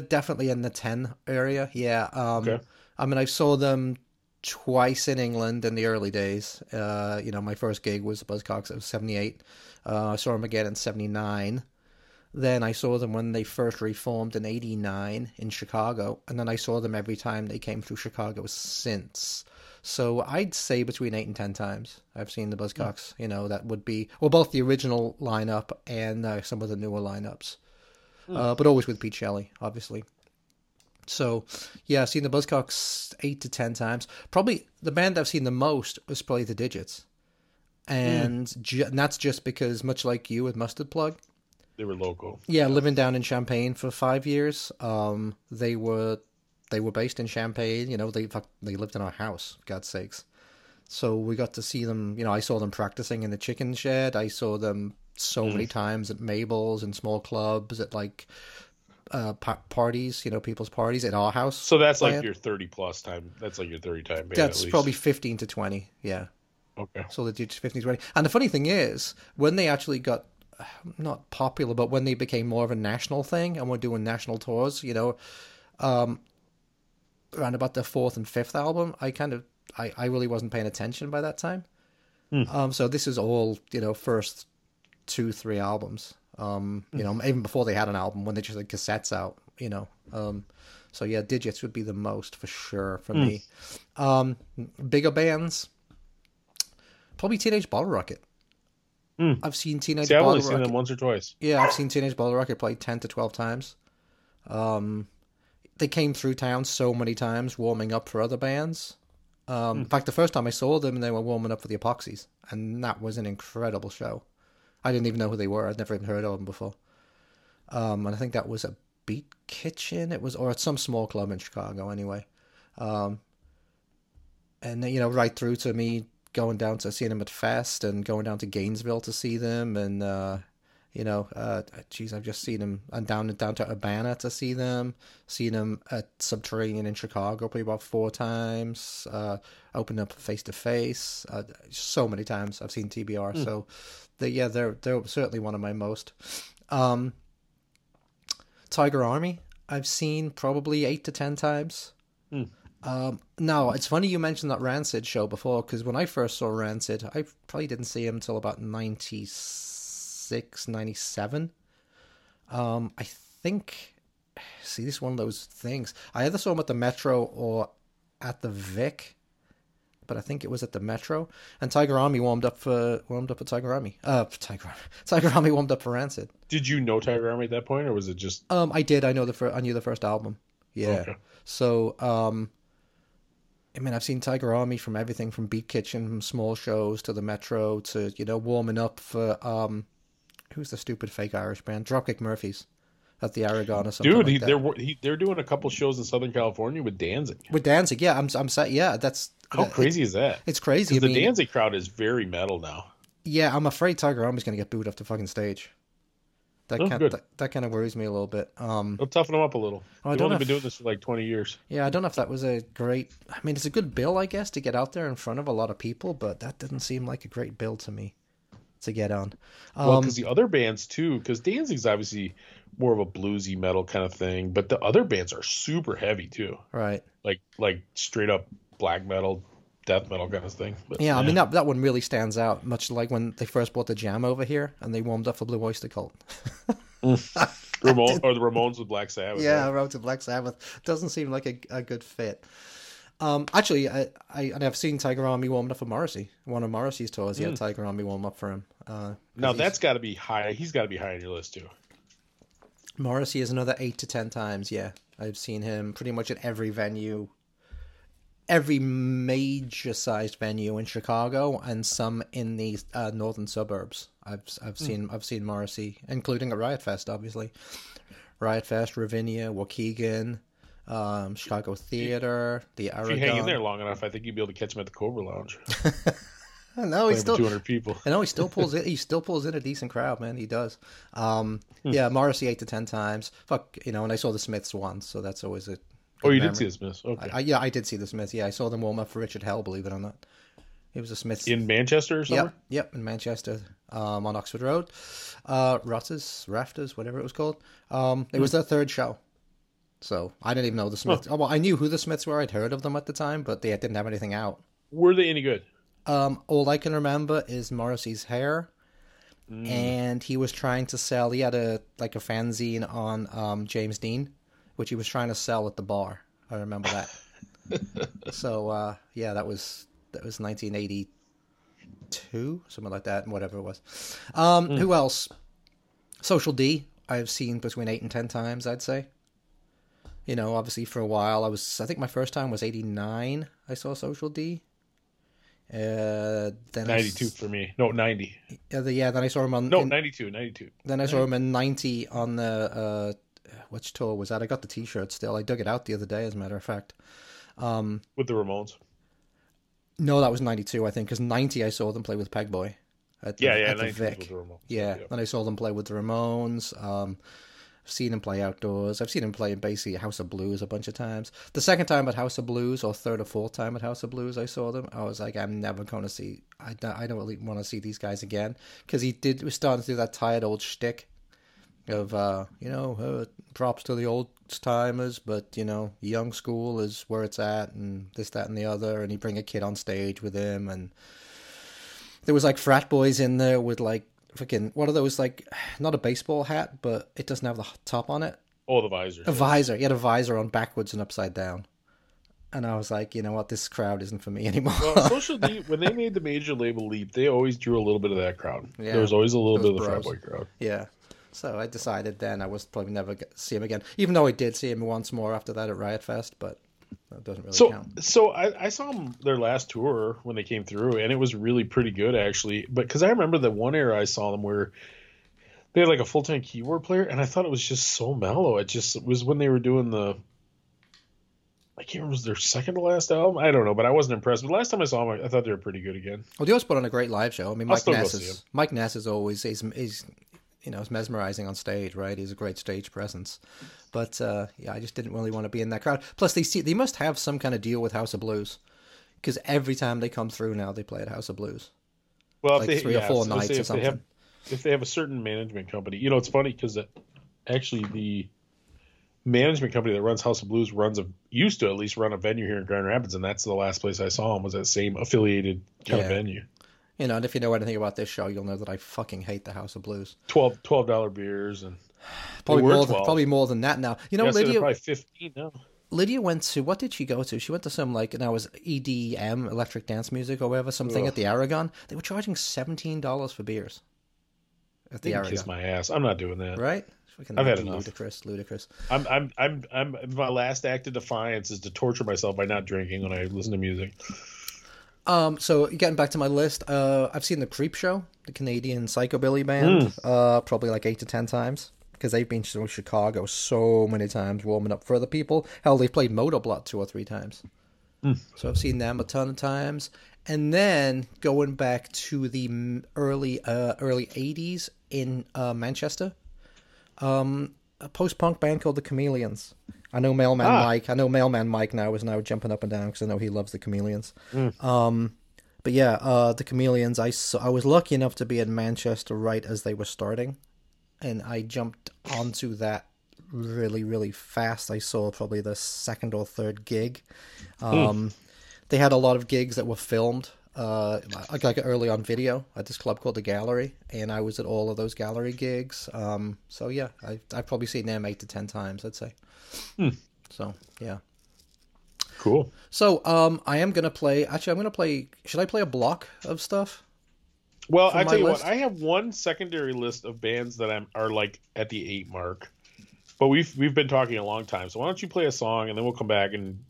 definitely in the 10 area. Yeah. Um Okay. I mean, I saw them twice in England in the early days. Uh, you know, my first gig was the Buzzcocks. Was 78. Uh, I saw them again in 79. Then I saw them when they first reformed in 89 in Chicago. And then I saw them every time they came through Chicago since. So I'd say between 8 and 10 times I've seen the Buzzcocks. You know, that would be, well, both the original lineup and uh, some of the newer lineups. Uh, but always with Pete Shelley, obviously. So, yeah, I've seen the Buzzcocks eight to ten times. Probably the band I've seen the most was probably the Didjits, and, ju- and that's just because, much like you with Mustard Plug, They were local. yeah, living down in Champaign for five years, um, they were they were based in Champaign. You know, they they lived in our house. God's sakes. So we got to see them. You know, I saw them practicing in the chicken shed. I saw them so many times at Mabel's and small clubs at like uh, pa- parties. You know, people's parties at our house. So that's like your thirty plus time. That's like your thirty time. Band, That's probably fifteen to twenty. Yeah. okay. So they did 15 20. And the funny thing is, when they actually got not popular, but when they became more of a national thing and were doing national tours, you know, um, around about their fourth and fifth album, I kind of, I, I really wasn't paying attention by that time. Um, so this is all, you know, first two, three albums. Um, you know, even before they had an album, when they just had cassettes out, you know. Um, so yeah, Didjits would be the most for sure for me. Um, bigger bands, probably Teenage Bottle Rocket. I've seen Teenage See, I've Bottle only seen Rocket. them once or twice. Yeah, I've seen Teenage Bottle Rocket play ten to twelve times. Um, they came through town so many times, warming up for other bands. Um, In fact, the first time I saw them, they were warming up for the Epoxies, and that was an incredible show. I didn't even know who they were; I'd never even heard of them before. Um, and I think that was a Beat Kitchen. It was, or at some small club in Chicago, anyway. Um, and then, you know, right through to me going down to seeing them at Fest and going down to Gainesville to see them, and uh, you know, uh, geez, I've just seen them. And down down to Urbana to see them. Seen them at Subterranean in Chicago probably about four times. Uh, opened up face to face. So many times I've seen TBR. So, they, yeah, they're they're certainly one of my most. Um, Tiger Army, I've seen probably eight to ten times. Um, no, it's funny you mentioned that Rancid show before because when I first saw Rancid, I probably didn't see him until about 96, 97. Um, I think, see, this is one of those things. I either saw him at the Metro or at the Vic, but I think it was at the Metro. And Tiger Army warmed up for warmed up for Tiger Army. Uh, Tiger. Tiger Army warmed up for Rancid. Did you know Tiger Army at that point, or was it just Um, I did. I know the fir- I knew the first album. Yeah. Okay. So, um, I mean, I've seen Tiger Army from everything from Beat Kitchen, from small shows to the Metro to you know warming up for um, who's the stupid fake Irish band Dropkick Murphys at the Aragon or something. dude? like he, that. they're he, they're doing a couple shows in Southern California with Danzig. with Danzig. Yeah, I'm I'm saying yeah, that's How crazy is that? It's crazy. The mean, Danzig crowd is very metal now. yeah, I'm afraid Tiger Army's going to get booed off the fucking stage. That Oh, kind that, that kind of worries me a little bit. Um, They'll toughen them up a little. Oh, I They've only know been doing this for like twenty years. Yeah, I don't know if that was a great. I mean, it's a good bill, I guess, to get out there in front of a lot of people, but that didn't seem like a great bill to me to get on. Um, Well, because the other bands too, because Danzig's obviously more of a bluesy metal kind of thing, but the other bands are super heavy too, right. like like straight up black metal, death metal kind of thing. But, Yeah, I mean that that one really stands out, much like when they first brought the Jam over here and they warmed up for Blue Oyster Cult. Ramon, or the Ramones with Black Sabbath. yeah, I right? wrote to Black Sabbath. Doesn't seem like a, a good fit. Um, actually, I, I and I've seen Tiger Army warmed up for Morrissey. One of Morrissey's tours, he had Tiger Army warm up for him. Uh, Now that's got to be high. He's got to be high on your list too. Morrissey is another eight to ten times. Yeah, I've seen him pretty much at every venue, every major sized venue in Chicago, and some in the uh, northern suburbs. I've I've seen I've seen Morrissey, including at Riot Fest, obviously. Riot Fest, Ravinia, Waukegan, um, Chicago Theater, the If you hang in there long enough, I think you'd be able to catch him at the Cobra Lounge. I know he still for 200 people. I know he still pulls in. He still pulls in a decent crowd, man. He does. Um, Hmm. yeah, Morrissey eight to ten times. Fuck, you know. And I saw the Smiths once, so that's always a. Oh, you did memory. see the Smiths. Okay. I, I, yeah, I did see the Smiths. Yeah, I saw them warm up for Richard Hell. Believe it or not, it was the Smiths. in Manchester or somewhere? Yep, yep, in Manchester, um, on Oxford Road, uh, Rotters, Rafters, whatever it was called. Um, it Hmm. was their third show, so I didn't even know the Smiths. Oh, well, I knew who the Smiths were. I'd heard of them at the time, but they didn't have anything out. Were they any good? Um, all I can remember is Morrissey's hair, Mm. and he was trying to sell. He had a like a fanzine on um, James Dean, which he was trying to sell at the bar. I remember that. so uh, yeah, that was that was 1982, something like that, whatever it was. Um, Mm. Who else? Social D. I've seen between eight and ten times. I'd say. You know, obviously for a while I was. I think my first time was '89. I saw Social D. Uh, then s- 92 for me. No, 90. yeah, the, yeah, then I saw him on. No, in- 92, 92. then I saw him in '90 on the uh, which tour was that? I got the T-shirt still. I dug it out the other day, as a matter of fact. With the Ramones. No, that was '92, I think, because '90 I saw them play with Pegboy. At the, Yeah, yeah, at the 92 Vic. the Ramones. Yeah, Yeah. then I saw them play with the Ramones. Um, I've seen him play outdoors. I've seen him play in basically House of Blues a bunch of times. The second time at House of Blues, or third or fourth time at House of Blues, I saw them. I was like, I'm never going to see. I don't, I don't really want to see these guys again because he did was starting to do that tired old shtick of uh, you know uh, props to the old timers, but you know young school is where it's at, and this, that, and the other. And he bring a kid on stage with him, and there was like frat boys in there with like fucking what are those like not a baseball hat, but it doesn't have the top on it. Oh, the visor. A visor. He had a visor on backwards and upside down. And I was like, you know what, this crowd isn't for me anymore. Well, Social when they made the major label leap, they always drew a little bit of that crowd. Yeah. There was always a little bit of the frat boy crowd. yeah. So I decided then I was probably never see him again. Even though I did see him once more after that at Riot Fest, but that doesn't really So, count. so I, I saw them their last tour when they came through, and it was really pretty good actually. But because I remember the one era I saw them where they had like a full time keyboard player, and I thought it was just so mellow. It just it was when they were doing the. I can't remember was their second to last album. I don't know, but I wasn't impressed. But last time I saw them, I thought they were pretty good again. Well, they always put on a great live show. I mean, Mike still go Ness is Mike Ness is always he's, he's you know, is mesmerizing on stage, right? He's a great stage presence. But uh, yeah, I just didn't really want to be in that crowd. Plus, they see they must have some kind of deal with House of Blues because every time they come through now, they play at House of Blues. Well, Like if they, three or four I nights or if they have something. if they have a certain management company, you know, it's funny because actually the management company that runs House of Blues runs a used to at least run a venue here in Grand Rapids, and that's the last place I saw him was that same affiliated kind Yeah. of venue. You know, and if you know anything about this show, you'll know that I fucking hate the House of Blues. 12 dollar beers and Probably more than probably more than that now. You know, yeah, so Lydia probably fifteen now. Lydia went to what did she go to? She went to some like now it was EDM electric dance music or whatever something Ugh. at the Aragon. They were charging seventeen dollars for beers at the Aragon. kiss my ass. I'm not doing that. Right? Fucking I've had enough. ludicrous, ludicrous. I'm I'm I'm I'm my last act of defiance is to torture myself by not drinking when I listen to music. Um, so getting back to my list, uh, I've seen the Creep Show, the Canadian psychobilly band, uh, probably like eight to ten times because they've been to Chicago so many times, warming up for other people. Hell, they've played Motorblood two or three times. So I've seen them a ton of times, and then going back to the early uh, early '80s in uh, Manchester, um, a post punk band called the Chameleons. I know Mailman Ah. Mike. I know Mailman Mike now is now jumping up and down because I know he loves the Chameleons. Um, but yeah, uh, the Chameleons. I saw, I was lucky enough to be in Manchester right as they were starting, and I jumped onto that really really fast. I saw probably the second or third gig. Um, They had a lot of gigs that were filmed. Uh, like, like early on video at this club called the Gallery, and I was at all of those gallery gigs. Um, so yeah, I I've probably seen them eight to ten times, I'd say. So yeah. Cool. So um, I am gonna play. Actually, I'm gonna play. Should I play a block of stuff? Well, I tell you list? what, I have one secondary list of bands that I'm are like at the eight mark, but we've we've been talking a long time. So why don't you play a song and then we'll come back and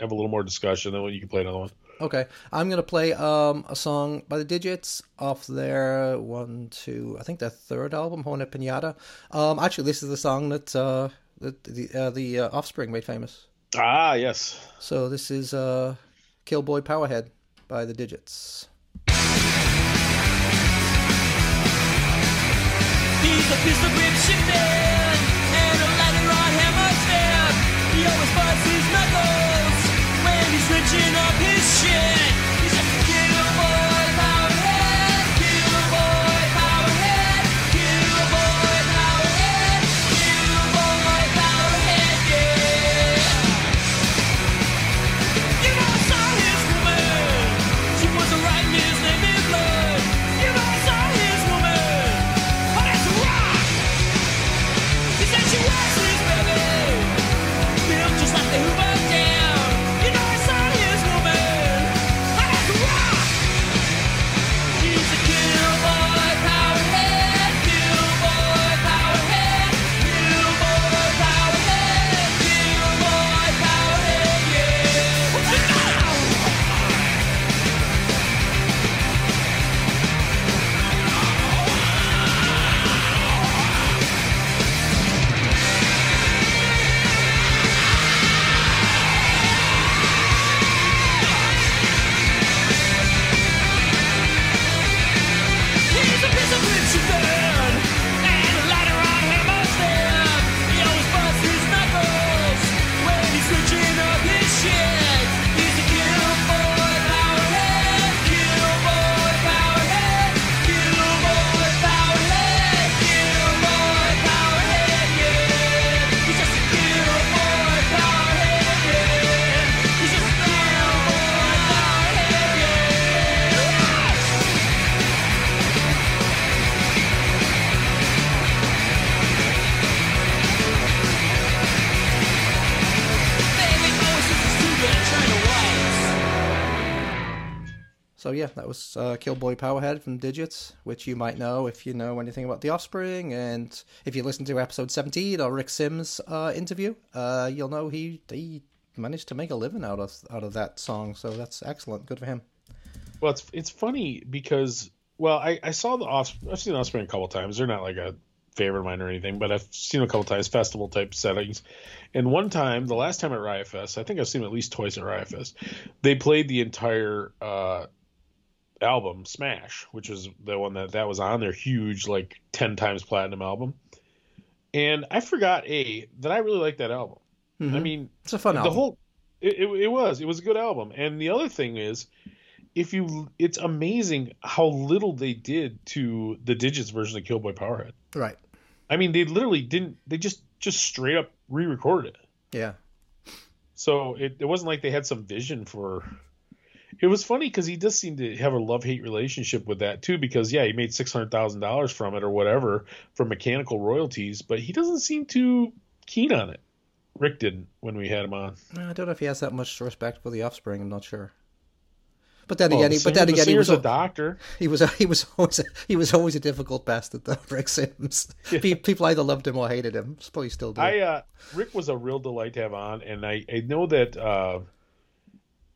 have a little more discussion. Then you can play another one. Okay, I'm gonna play um, a song by the Didjits off their one, two, I think their third album, Hornet Pinata. Um, actually, this is the song that uh, that the uh, the uh, Offspring made famous. Ah, yes. So this is uh, Killboy Powerhead by the Didjits. Yeah, that was uh, Killboy Powerhead from Didjits, which you might know if you know anything about The Offspring, and if you listen to episode 17 or Rick Sims' uh, interview, uh, you'll know he he managed to make a living out of out of that song. So that's excellent. Good for him. Well, it's it's funny because well, I, I saw the Offspring. I've seen Offspring a couple times. They're not like a favorite of mine or anything, but I've seen a couple times, festival type settings. And one time, the last time at Riot Fest, I think I've seen at least twice at Riot Fest. They played the entire uh, album Smash, which was the one that that was on their huge like ten times platinum album. And I forgot a that I really like that album. Mm-hmm. I mean, It's a fun the album. whole it, it, it was it was a good album and the other thing is if you it's amazing how little they did to the Didjits version of killboy powerhead right. i mean they literally didn't they just just straight up re-recorded it Yeah. so it, it wasn't like they had some vision for it was funny because he does seem to have a love-hate relationship with that too because yeah he made $600000 from it or whatever from mechanical royalties but he doesn't seem too keen on it rick didn't when we had him on I don't know if he has that much respect for the Offspring. I'm not sure. But then Well, again, the he, singer- but then the again, he was a doctor he was he was always a, he was always a difficult bastard. Though Rick Sims, Pe- people either loved him or hated him. Probably still do. I uh, Rick was a real delight to have on, and I, I know that uh,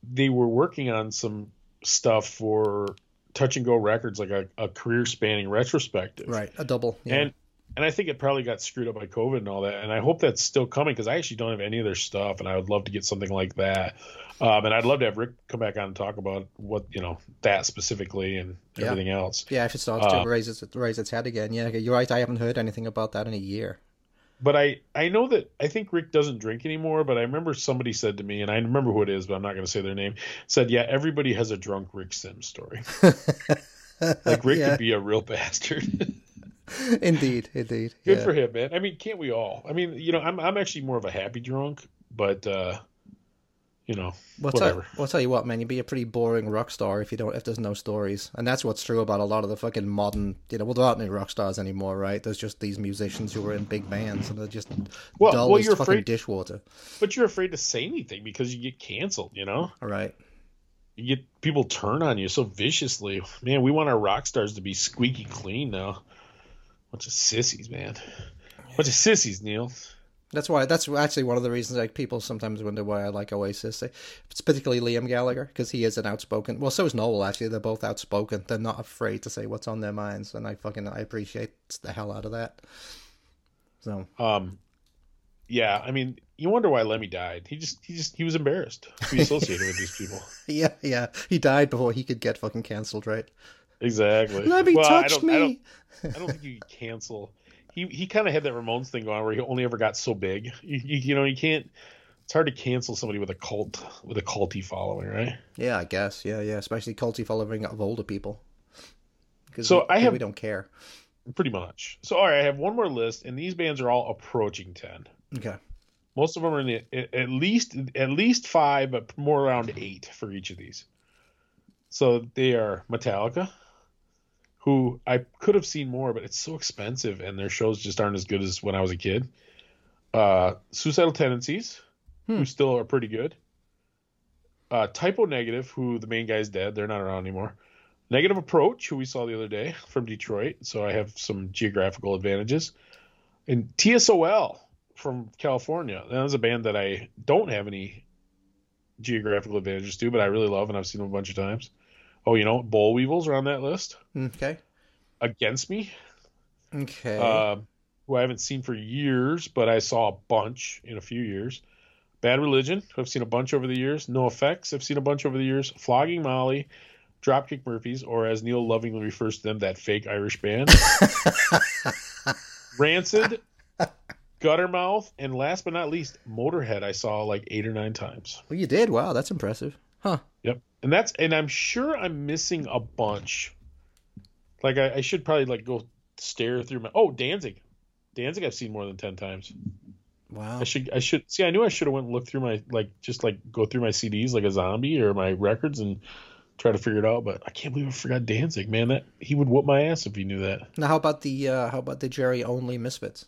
they were working on some stuff for Touch and Go Records, like a, a career spanning retrospective. right, a double. Yeah. And and I think it probably got screwed up by COVID and all that. And I hope that's still coming because I actually don't have any of their stuff, and I would love to get something like that. Um, and I'd love to have Rick come back on and talk about what you know that specifically and Yeah. everything else. yeah, if it starts uh, to raise its raise its head again, yeah, you're right. I haven't heard anything about that in a year. But I I know that I think Rick doesn't drink anymore. But I remember somebody said to me, and I remember who it is, but I'm not going to say their name. Said, yeah, everybody has a drunk Rick Sims story. like Rick Yeah. could be a real bastard. indeed, indeed. Good yeah. for him, man. I mean, can't we all? I mean, you know, I'm I'm actually more of a happy drunk, but uh, you know, Well, whatever. tell, well, tell you what, man, you'd be a pretty boring rock star if you don't if there's no stories, and that's what's true about a lot of the fucking modern. You know, well, there aren't any rock stars anymore, right? There's just these musicians who are in big bands, and they're just Well- dull well, as you're fucking afraid- dishwater. But you're afraid to say anything because you get canceled. You know, All right. you get people turn on you so viciously. Man, we want our rock stars to be squeaky clean now. Bunch of sissies, man. Bunch of sissies, Neil. That's why. That's actually one of the reasons like people sometimes wonder why I like Oasis. It's particularly Liam Gallagher because he is an outspoken. Well, so is Noel. Actually, they're both outspoken. They're not afraid to say what's on their minds, and I fucking I appreciate the hell out of that. So Um, yeah, I mean, you wonder why Lemmy died. He just, he just, he was embarrassed to be associated with these people. yeah, yeah, he died before he could get fucking cancelled, right? Exactly. Let me Well, I touch don't- I don't- me. I don't think you cancel. He he kind of had that Ramones thing going on where he only ever got so big. You, you, you know, you can't. It's hard to cancel somebody with a cult with a culty following, right? Yeah, I guess. Yeah, yeah. Especially culty following of older people. 'Cause So we, I have- we don't care. Pretty much. So all right, I have one more list, and these bands are all approaching ten. Okay. Most of them are in the, at least at least five, but more around eight for each of these. So they are Metallica, who I could have seen more, but it's so expensive, and their shows just aren't as good as when I was a kid. Uh, Suicidal Tendencies, who still are pretty good. Uh, Type O Negative, who the main guy's dead, they're not around anymore. Negative Approach, who we saw the other day from Detroit, so I have some geographical advantages. And TSOL from California. That was a band that I don't have any geographical advantages to, but I really love and I've seen them a bunch of times. Oh, you know, Boll Weevils are on that list. Okay. Against Me, Okay. uh, who I haven't seen for years, but I saw a bunch in a few years. Bad Religion, who I've seen a bunch over the years. NOFX, I've seen a bunch over the years. Flogging Molly, Dropkick Murphys, or as Neil lovingly refers to them, that fake Irish band. Rancid, Guttermouth, and last but not least, Motorhead. I saw like eight or nine times. well, you did. Wow, that's impressive. Huh. Yep, and that's and I'm sure I'm missing a bunch. Like I, I should probably like go stare through my. Oh, Danzig, Danzig. I've seen more than ten times. Wow. I should I should see. I knew I should have went and looked through my like just like go through my CDs like a zombie or my records and try to figure it out. But I can't believe I forgot Danzig. Man, that he would whoop my ass if he knew that. Now, how about the uh, how about the Jerry only Misfits?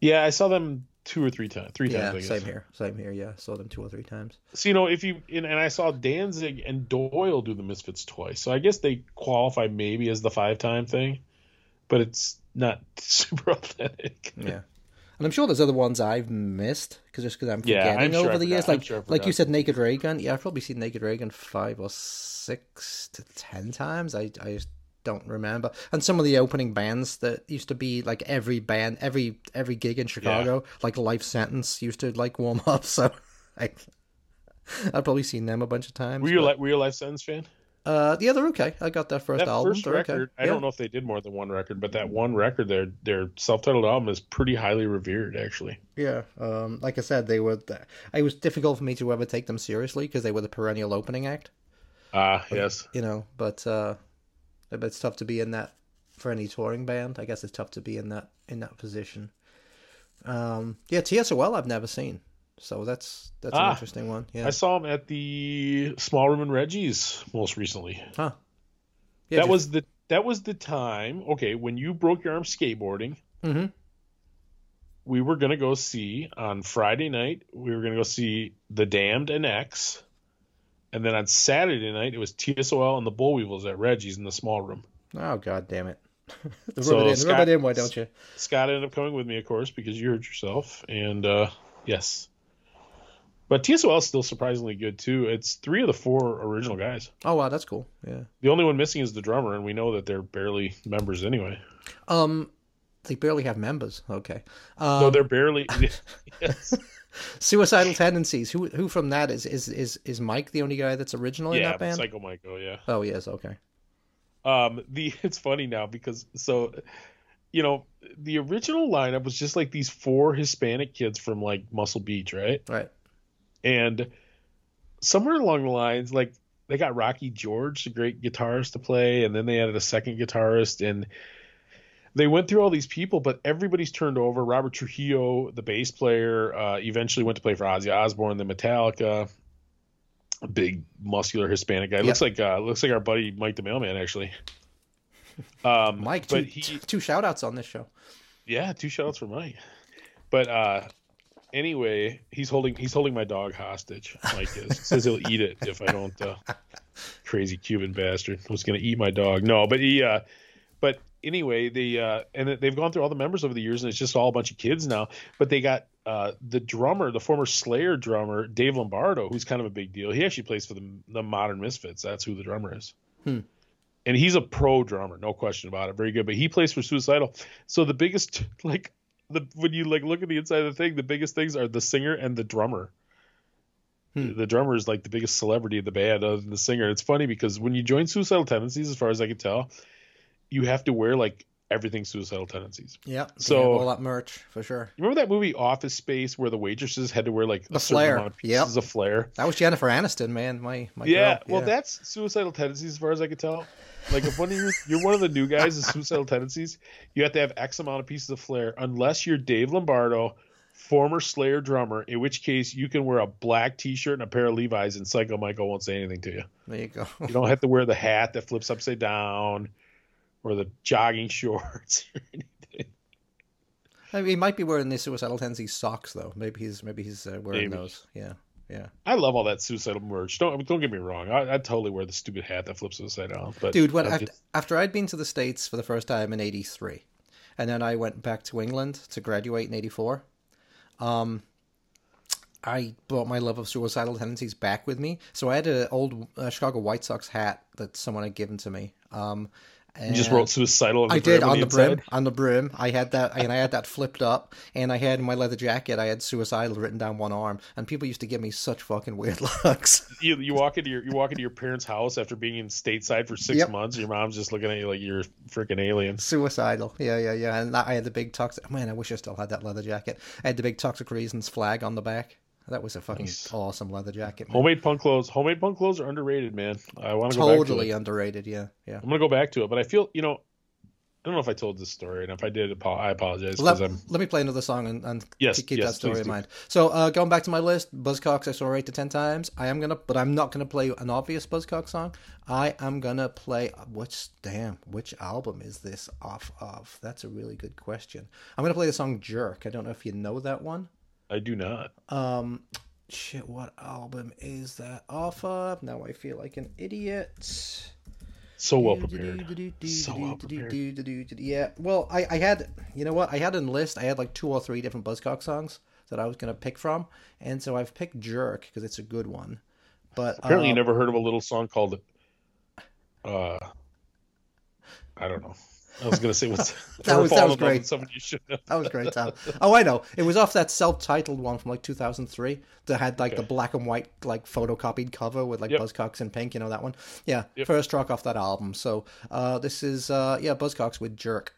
Yeah, I saw them two or three times. Three Yeah, times. I guess. same here. Same here. Yeah, saw them two or three times. So you know, if you and, and I saw Danzig and Doyle do the Misfits twice, so I guess they qualify maybe as the five time thing, but it's not super authentic. Yeah. And I'm sure there's other ones I've missed because just because I'm Yeah, forgetting I'm sure over the years. Like sure like you said, Naked Raygun. Yeah, I've probably seen Naked Raygun five or six to ten times. I I just don't remember. And some of the opening bands that used to be like every band, every every gig in Chicago, like Life Sentence, used to like warm up. So I I've probably seen them a bunch of times. Were you a but- li- a Life Sentence fan? uh, yeah, they're okay. I got their first That album. first record, okay. I Yeah. don't know if they did more than one record, but that one record, their their self titled album is pretty highly revered, actually. Yeah, um, like I said, they were. The, it was difficult for me to ever take them seriously because they were the perennial opening act, Ah, yes. you know. But uh, but it's tough to be in that for any touring band. I guess it's tough to be in that in that position. Um, yeah, TSOL I've never seen, so that's that's an Ah, interesting one. Yeah, I saw him at the Small Room in Reggie's most recently. huh? Yeah, that was the that was the time. Okay, when you broke your arm skateboarding, Mhm. we were gonna go see on Friday night. We were gonna go see The Damned and X, and then on Saturday night it was TSOL and the Boll Weevils at Reggie's in the small room. Oh god damn it! rub So it in, Scott- in. Why don't you? Scott ended up coming with me, of course, because you hurt yourself. And uh, yes, but TSOL is still surprisingly good too. It's three of the four original guys. Oh wow, that's cool. Yeah. The only one missing is the drummer, and we know that they're barely members anyway. Um, they barely have members. Okay. Um, no, they're barely. yes. Suicidal tendencies. Who who from that is is is is Mike the only guy that's original in that band? Psycho Michael. Yeah. Oh yes, okay. Um, the it's funny now because so, you know, the original lineup was just like these four Hispanic kids from like Muscle Beach, right? Right. And somewhere along the lines, like they got Rocky George, the great guitarist, to play, and then they added a second guitarist, and they went through all these people, but everybody's turned over. Robert Trujillo, the bass player, uh, eventually went to play for Ozzy Osbourne, the Metallica. A big muscular Hispanic guy. Looks like uh, looks like our buddy Mike the Mailman, actually. Um, Mike, two, but he, two shout outs on this show. yeah, two shoutouts for Mike. But uh anyway, he's holding he's holding my dog hostage. Mike is says he'll eat it if I don't. Uh, crazy Cuban bastard was going to eat my dog. No, but he. uh But anyway, they uh and they've gone through all the members over the years, and it's just all a bunch of kids now. But they got uh the drummer, the former Slayer drummer, Dave Lombardo, who's kind of a big deal. He actually plays for the the Modern Misfits. That's who the drummer is and he's a pro drummer, no question about it. Very good, but he plays for Suicidal. So the biggest, like, the when you like look at the inside of the thing, the biggest things are the singer and the drummer. The drummer is like the biggest celebrity of the band, other than the singer. It's funny because when you join Suicidal Tendencies, as far as I can tell, you have to wear like everything suicidal tendencies. Yeah. So- all that merch for sure. You remember that movie Office Space where the waitresses had to wear like The a certain flare. amount of Yep. pieces of flair? That was Jennifer Aniston, man. My my Yeah, girl. well, that's suicidal tendencies as far as I could tell. Like if one of you you're one of the new guys with suicidal tendencies, you have to have X amount of pieces of flair, unless you're Dave Lombardo, former Slayer drummer, in which case you can wear a black T-shirt and a pair of Levi's, and Psycho Michael won't say anything to you. there you go. You don't have to wear the hat that flips upside down, or the jogging shorts. Or anything. I mean, he might be wearing the suicidal tendency socks though. Maybe he's maybe he's uh, wearing Maybe. those. Yeah, yeah. I love all that suicidal merch. Don't don't get me wrong. I, I'd totally wear the stupid hat that flips upside down. But Dude, when after, just- after I'd been to the states for the first time in '83, and then I went back to England to graduate in '84, um, I brought my love of suicidal tendencies back with me. So I had an old uh, Chicago White Sox hat that someone had given to me. Um, you just wrote suicidal. On the I did on the inside. brim. On the brim, I had that, and I had that flipped up, and I had in my leather jacket, I had suicidal written down one arm, and people used to give me such fucking weird looks. you, you walk into your you walk into your parents' house after being in stateside for six Yep. months. Your mom's just looking at you like you're a freaking alien. Suicidal, yeah, yeah, yeah. And I had the big toxic. Man, I wish I still had that leather jacket. I had the big toxic reasons flag on the back. That was a fucking Nice. awesome leather jacket. Man. Homemade punk clothes. Homemade punk clothes are underrated, man. I want to go back to Totally it. underrated. Yeah, yeah. I'm gonna go back to it, but I feel you know. I don't know if I told this story, and if I did, I apologize Let, because I'm let me play another song and, and Yes, keep yes, that story please in do. mind. So uh, going back to my list, Buzzcocks I saw eight to ten times. I am gonna, but I'm not gonna play an obvious Buzzcock song. I am gonna play which damn which album is this off of? That's a really good question. I'm gonna play the song Jerk. I don't know if you know that one. I do not. Um, shit, what album is that off of? Now I feel like an idiot. So well prepared. So well prepared. Yeah, well, I, I had, you know what? I had a list. I had like two or three different Buzzcock songs that I was going to pick from. And so I've picked Jerk because it's a good one. But Apparently, you um, never heard of a little song called. Uh, I don't know. I was gonna say what's That was- that was great. with should know. That was great, Tom. oh, I know. It was off that self-titled one from like 2003 that had like the black and white like photocopied cover with like Yep. Buzzcocks in pink. You know that one? Yeah, Yep. first track off that album. So uh, this is uh, yeah Buzzcocks with Jerk.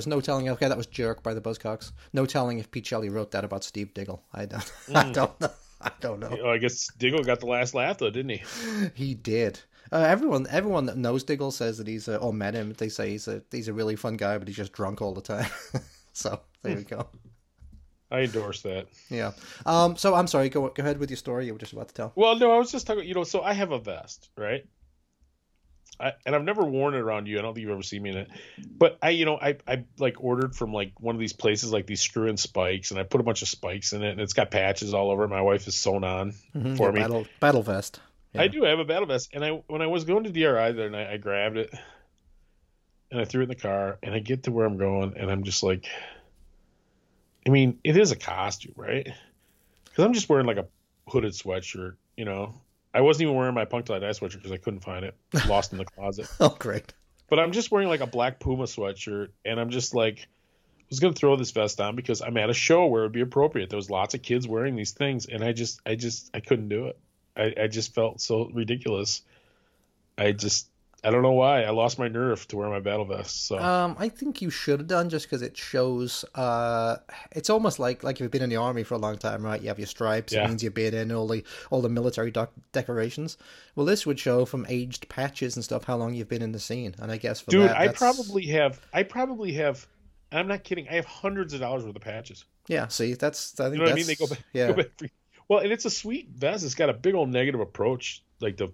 There's no telling. Okay, that was Jerk by the Buzzcocks. No telling if Pete Shelley wrote that about Steve Diggle. I don't, I don't know. I don't know. I guess Diggle got the last laugh though, didn't he? He did. Uh, everyone, everyone that knows Diggle says that he's a, or met him. They say he's a he's a really fun guy, but he's just drunk all the time. so there you go. I endorse that. Yeah. Um. So I'm sorry. Go go ahead with your story. You were just about to tell. Well, no, I was just talking. You know, so I have a vest, right? I, and I've never worn it around you. I don't think you've ever seen me in it. But I, you know, I, I like ordered from like one of these places, like these screw-in spikes, and I put a bunch of spikes in it, and it's got patches all over. it. My wife has sewn on Mhm, for yeah, me. Battle battle vest. I do. I have a battle vest, and I when I was going to DRI the other night, I grabbed it and I threw it in the car, and I get to where I'm going, and I'm just like, I mean, it is a costume, right? Because I'm just wearing like a hooded sweatshirt, you know. I wasn't even wearing my punk tie dye sweatshirt because I couldn't find it, lost in the closet. Oh, great. But I'm just wearing like a black Puma sweatshirt, and I'm just like, I was gonna throw this vest on because I'm at a show where it'd be appropriate. There was lots of kids wearing these things, and I just, I just, I couldn't do it. I, I just felt so ridiculous. I just, I don't know why. I lost my nerve to wear my battle vest. So Um, I think you should have done just because it shows. Uh, it's almost like like if you've been in the army for a long time, right? You have your stripes. Yeah. It means you've been in all the all the military doc- decorations. Well, this would show from aged patches and stuff how long you've been in the scene. And I guess for dude, that, I that's- probably have, I probably have. I'm not kidding. I have hundreds of dollars worth of patches. yeah. See, that's I think You know what I mean? They go back. yeah. Go back for, well, and it's a sweet vest. It's got a big old negative approach, like the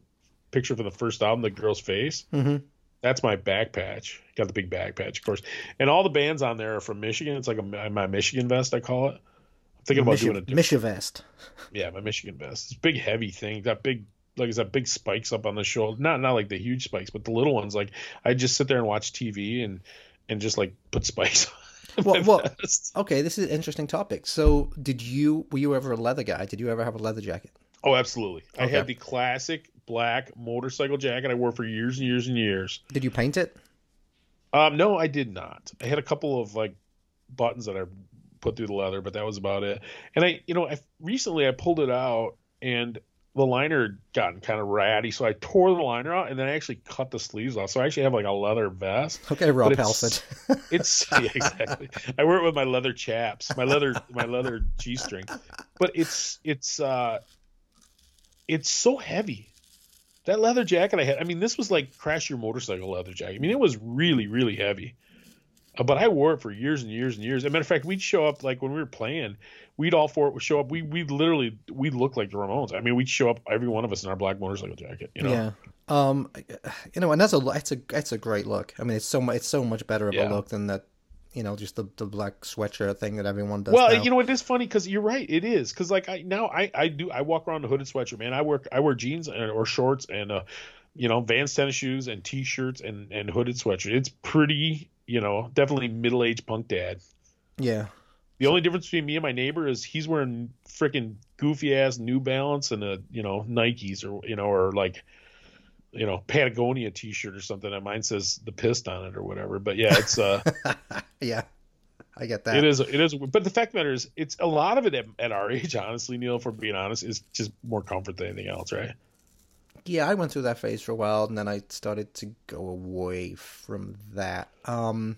picture from the first album, the girl's face. Mhm. That's my back patch. Got the big back patch, of course. And all the bands on there are from Michigan. It's like a, my Michigan vest, I call it. I'm thinking about doing a different, Misha vest. yeah, my Michigan vest. It's a big, heavy thing. Got big, like it's got big spikes up on the shoulder. Not not like the huge spikes, but the little ones. Like I just sit there and watch TV and and just like put spikes. on Well, well, vest. okay. This is an interesting topic. So, did you were you ever a leather guy? Did you ever have a leather jacket? Oh, absolutely. I had the classic black motorcycle jacket I wore for years and years and years. Did you paint it? Um, no, I did not. I had a couple of like buttons that I put through the leather, but that was about it. And I, you know, I recently I pulled it out and the liner had gotten kind of ratty, so I tore the liner out and then I actually cut the sleeves off. So I actually have like a leather vest. Okay, Rob But it's- It's yeah, exactly. I wear it with my leather chaps, my leather my leather G string. But it's it's uh it's so heavy. That leather jacket I had, I mean, this was like crash your motorcycle leather jacket. I mean, it was really, really heavy. Uh, but I wore it for years and years and years. As a matter of fact, we'd show up like when we were playing, we'd all four would show up. We we literally we looked like the Ramones. I mean, we'd show up every one of us in our black motorcycle jacket. You know, Yeah. Um, you know, and that's a it's a it's a great look. I mean, it's so much it's so much better of Yeah. a look than that. You know, just the the black sweatshirt thing that everyone does. Well, now. you know it is funny because you're right. It is because like I now I I do I walk around in a hooded sweatshirt, man. I work I wear jeans and, or shorts and uh you know Vans tennis shoes and t-shirts and and hooded sweatshirt. It's pretty you know definitely middle aged punk dad. yeah, The only difference between me and my neighbor is he's wearing freaking goofy ass New Balance and a you know Nikes or you know or like you know Patagonia t-shirt or something and mine says the Pist on it or whatever. But yeah, it's uh yeah, I get that. it is it is but the fact of the matter is it's a lot of it at, at our age honestly Neil for being honest is just more comfort than anything else right Yeah, I went through that phase for a while, and then I started to go away from that. Um,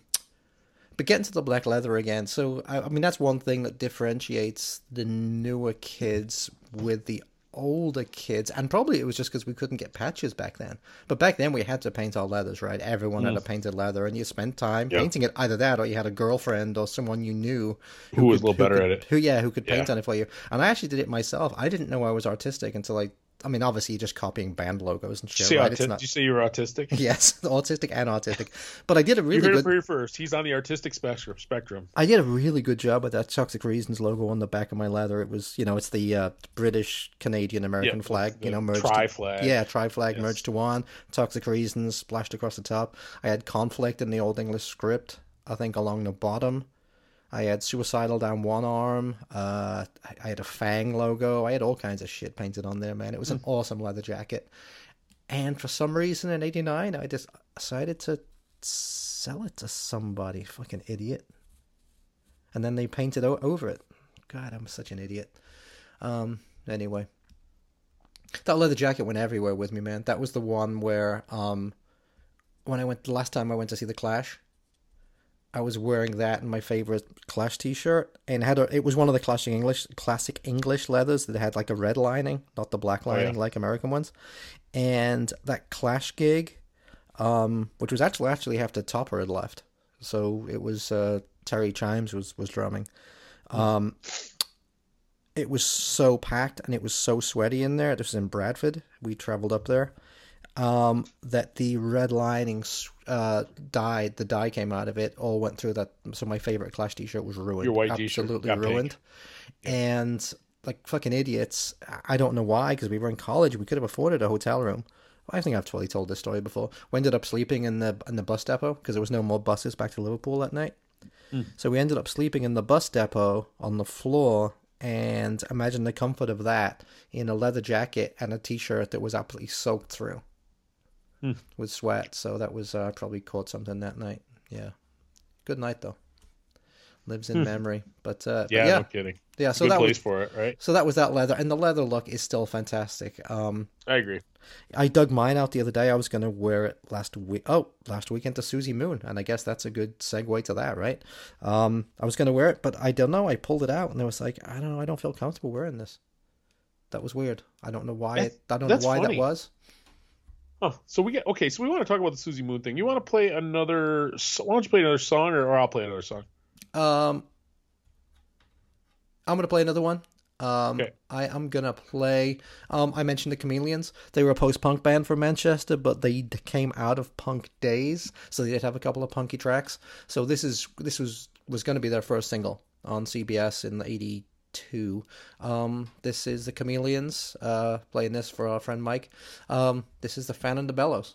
but getting to the black leather again, so I, I mean that's one thing that differentiates the newer kids with the older kids, and probably it was just because we couldn't get patches back then. But back then we had to paint our leathers, right? Everyone had a painted leather, and you spent time Yeah. painting it. Either that, or you had a girlfriend or someone you knew who was a little better could- at it Who yeah, who could paint on it for you. And I actually did it myself. I didn't know I was artistic until I. I mean, obviously, you're just copying band logos and shit, say right? It's not. did you say you were autistic Yes, autistic and autistic. But I did a really you heard it good. for your first he's on the artistic spectrum spectrum I did a really good job with that Toxic Reasons logo on the back of my leather. It was, you know, it's the uh, British, Canadian, American Yeah, flag, you know, merged. tri-flag. yeah, tri flag Yes. merged to one. Toxic Reasons splashed across the top. I had conflict in the Old English script. I think along the bottom. I had suicidal down one arm. Uh, I, had a Fang logo. I had all kinds of shit painted on there, man. It was an Hmm. awesome leather jacket. And for some reason in '89, I just decided to sell it to somebody. Fucking idiot. And then they painted o- over it. God, I'm such an idiot. Um. Anyway, that leather jacket went everywhere with me, man. That was the one where, um, when I went the last time I went to see the Clash, I was wearing that and my favorite Clash T-shirt, and it had a, it was one of the classic English classic English leathers that had like a red lining, not the black Oh, yeah. lining like American ones. And that Clash gig, um, which was actually actually after Topper had left, so it was uh, Terry Chimes was was drumming. Um, it was so packed and it was so sweaty in there. This was in Bradford. We traveled up there um, that the red lining uh, dyed, the dye came out of it, all went through that. So my favorite Clash t-shirt was ruined. Your white absolutely ruined. And like fucking idiots, I don't know why, because we were in college, we could have afforded a hotel room. I think I've totally told this story before. We ended up sleeping in the in the bus depot because there was no more buses back to Liverpool that night. So we ended up sleeping in the bus depot on the floor, and imagine the comfort of that in a leather jacket and a t-shirt that was absolutely soaked through with sweat. So that was uh, probably caught something that night. Yeah, good night though. Lives in memory, but uh, but Yeah, yeah, no kidding. yeah. So Good that place was for it, right? so that was that leather, and the leather look is still fantastic. Um, I agree. I dug mine out the other day. I was going to wear it last week. Oh, last weekend to Suzi Moon, and I guess that's a good segue to that, right? Um, I was going to wear it, but I don't know. I pulled it out, and I was like, I don't know. I don't feel comfortable wearing this. That was weird. I don't know why. That- It, I don't know why funny. that was. Oh, so we get okay. So we want to talk about the Suzi Moon thing. You want to play another? Why don't you play another song, or, or I'll play another song? Um, I'm gonna play another one. Um, Okay. I am gonna play. Um, I mentioned the Chameleons. They were a post-punk band from Manchester, but they came out of punk days, so they did have a couple of punky tracks. So this is this was was going to be their first single on CBS in '82. Um, this is the Chameleons uh, playing this for our friend Mike. Um, this is the Fan and the Bellows.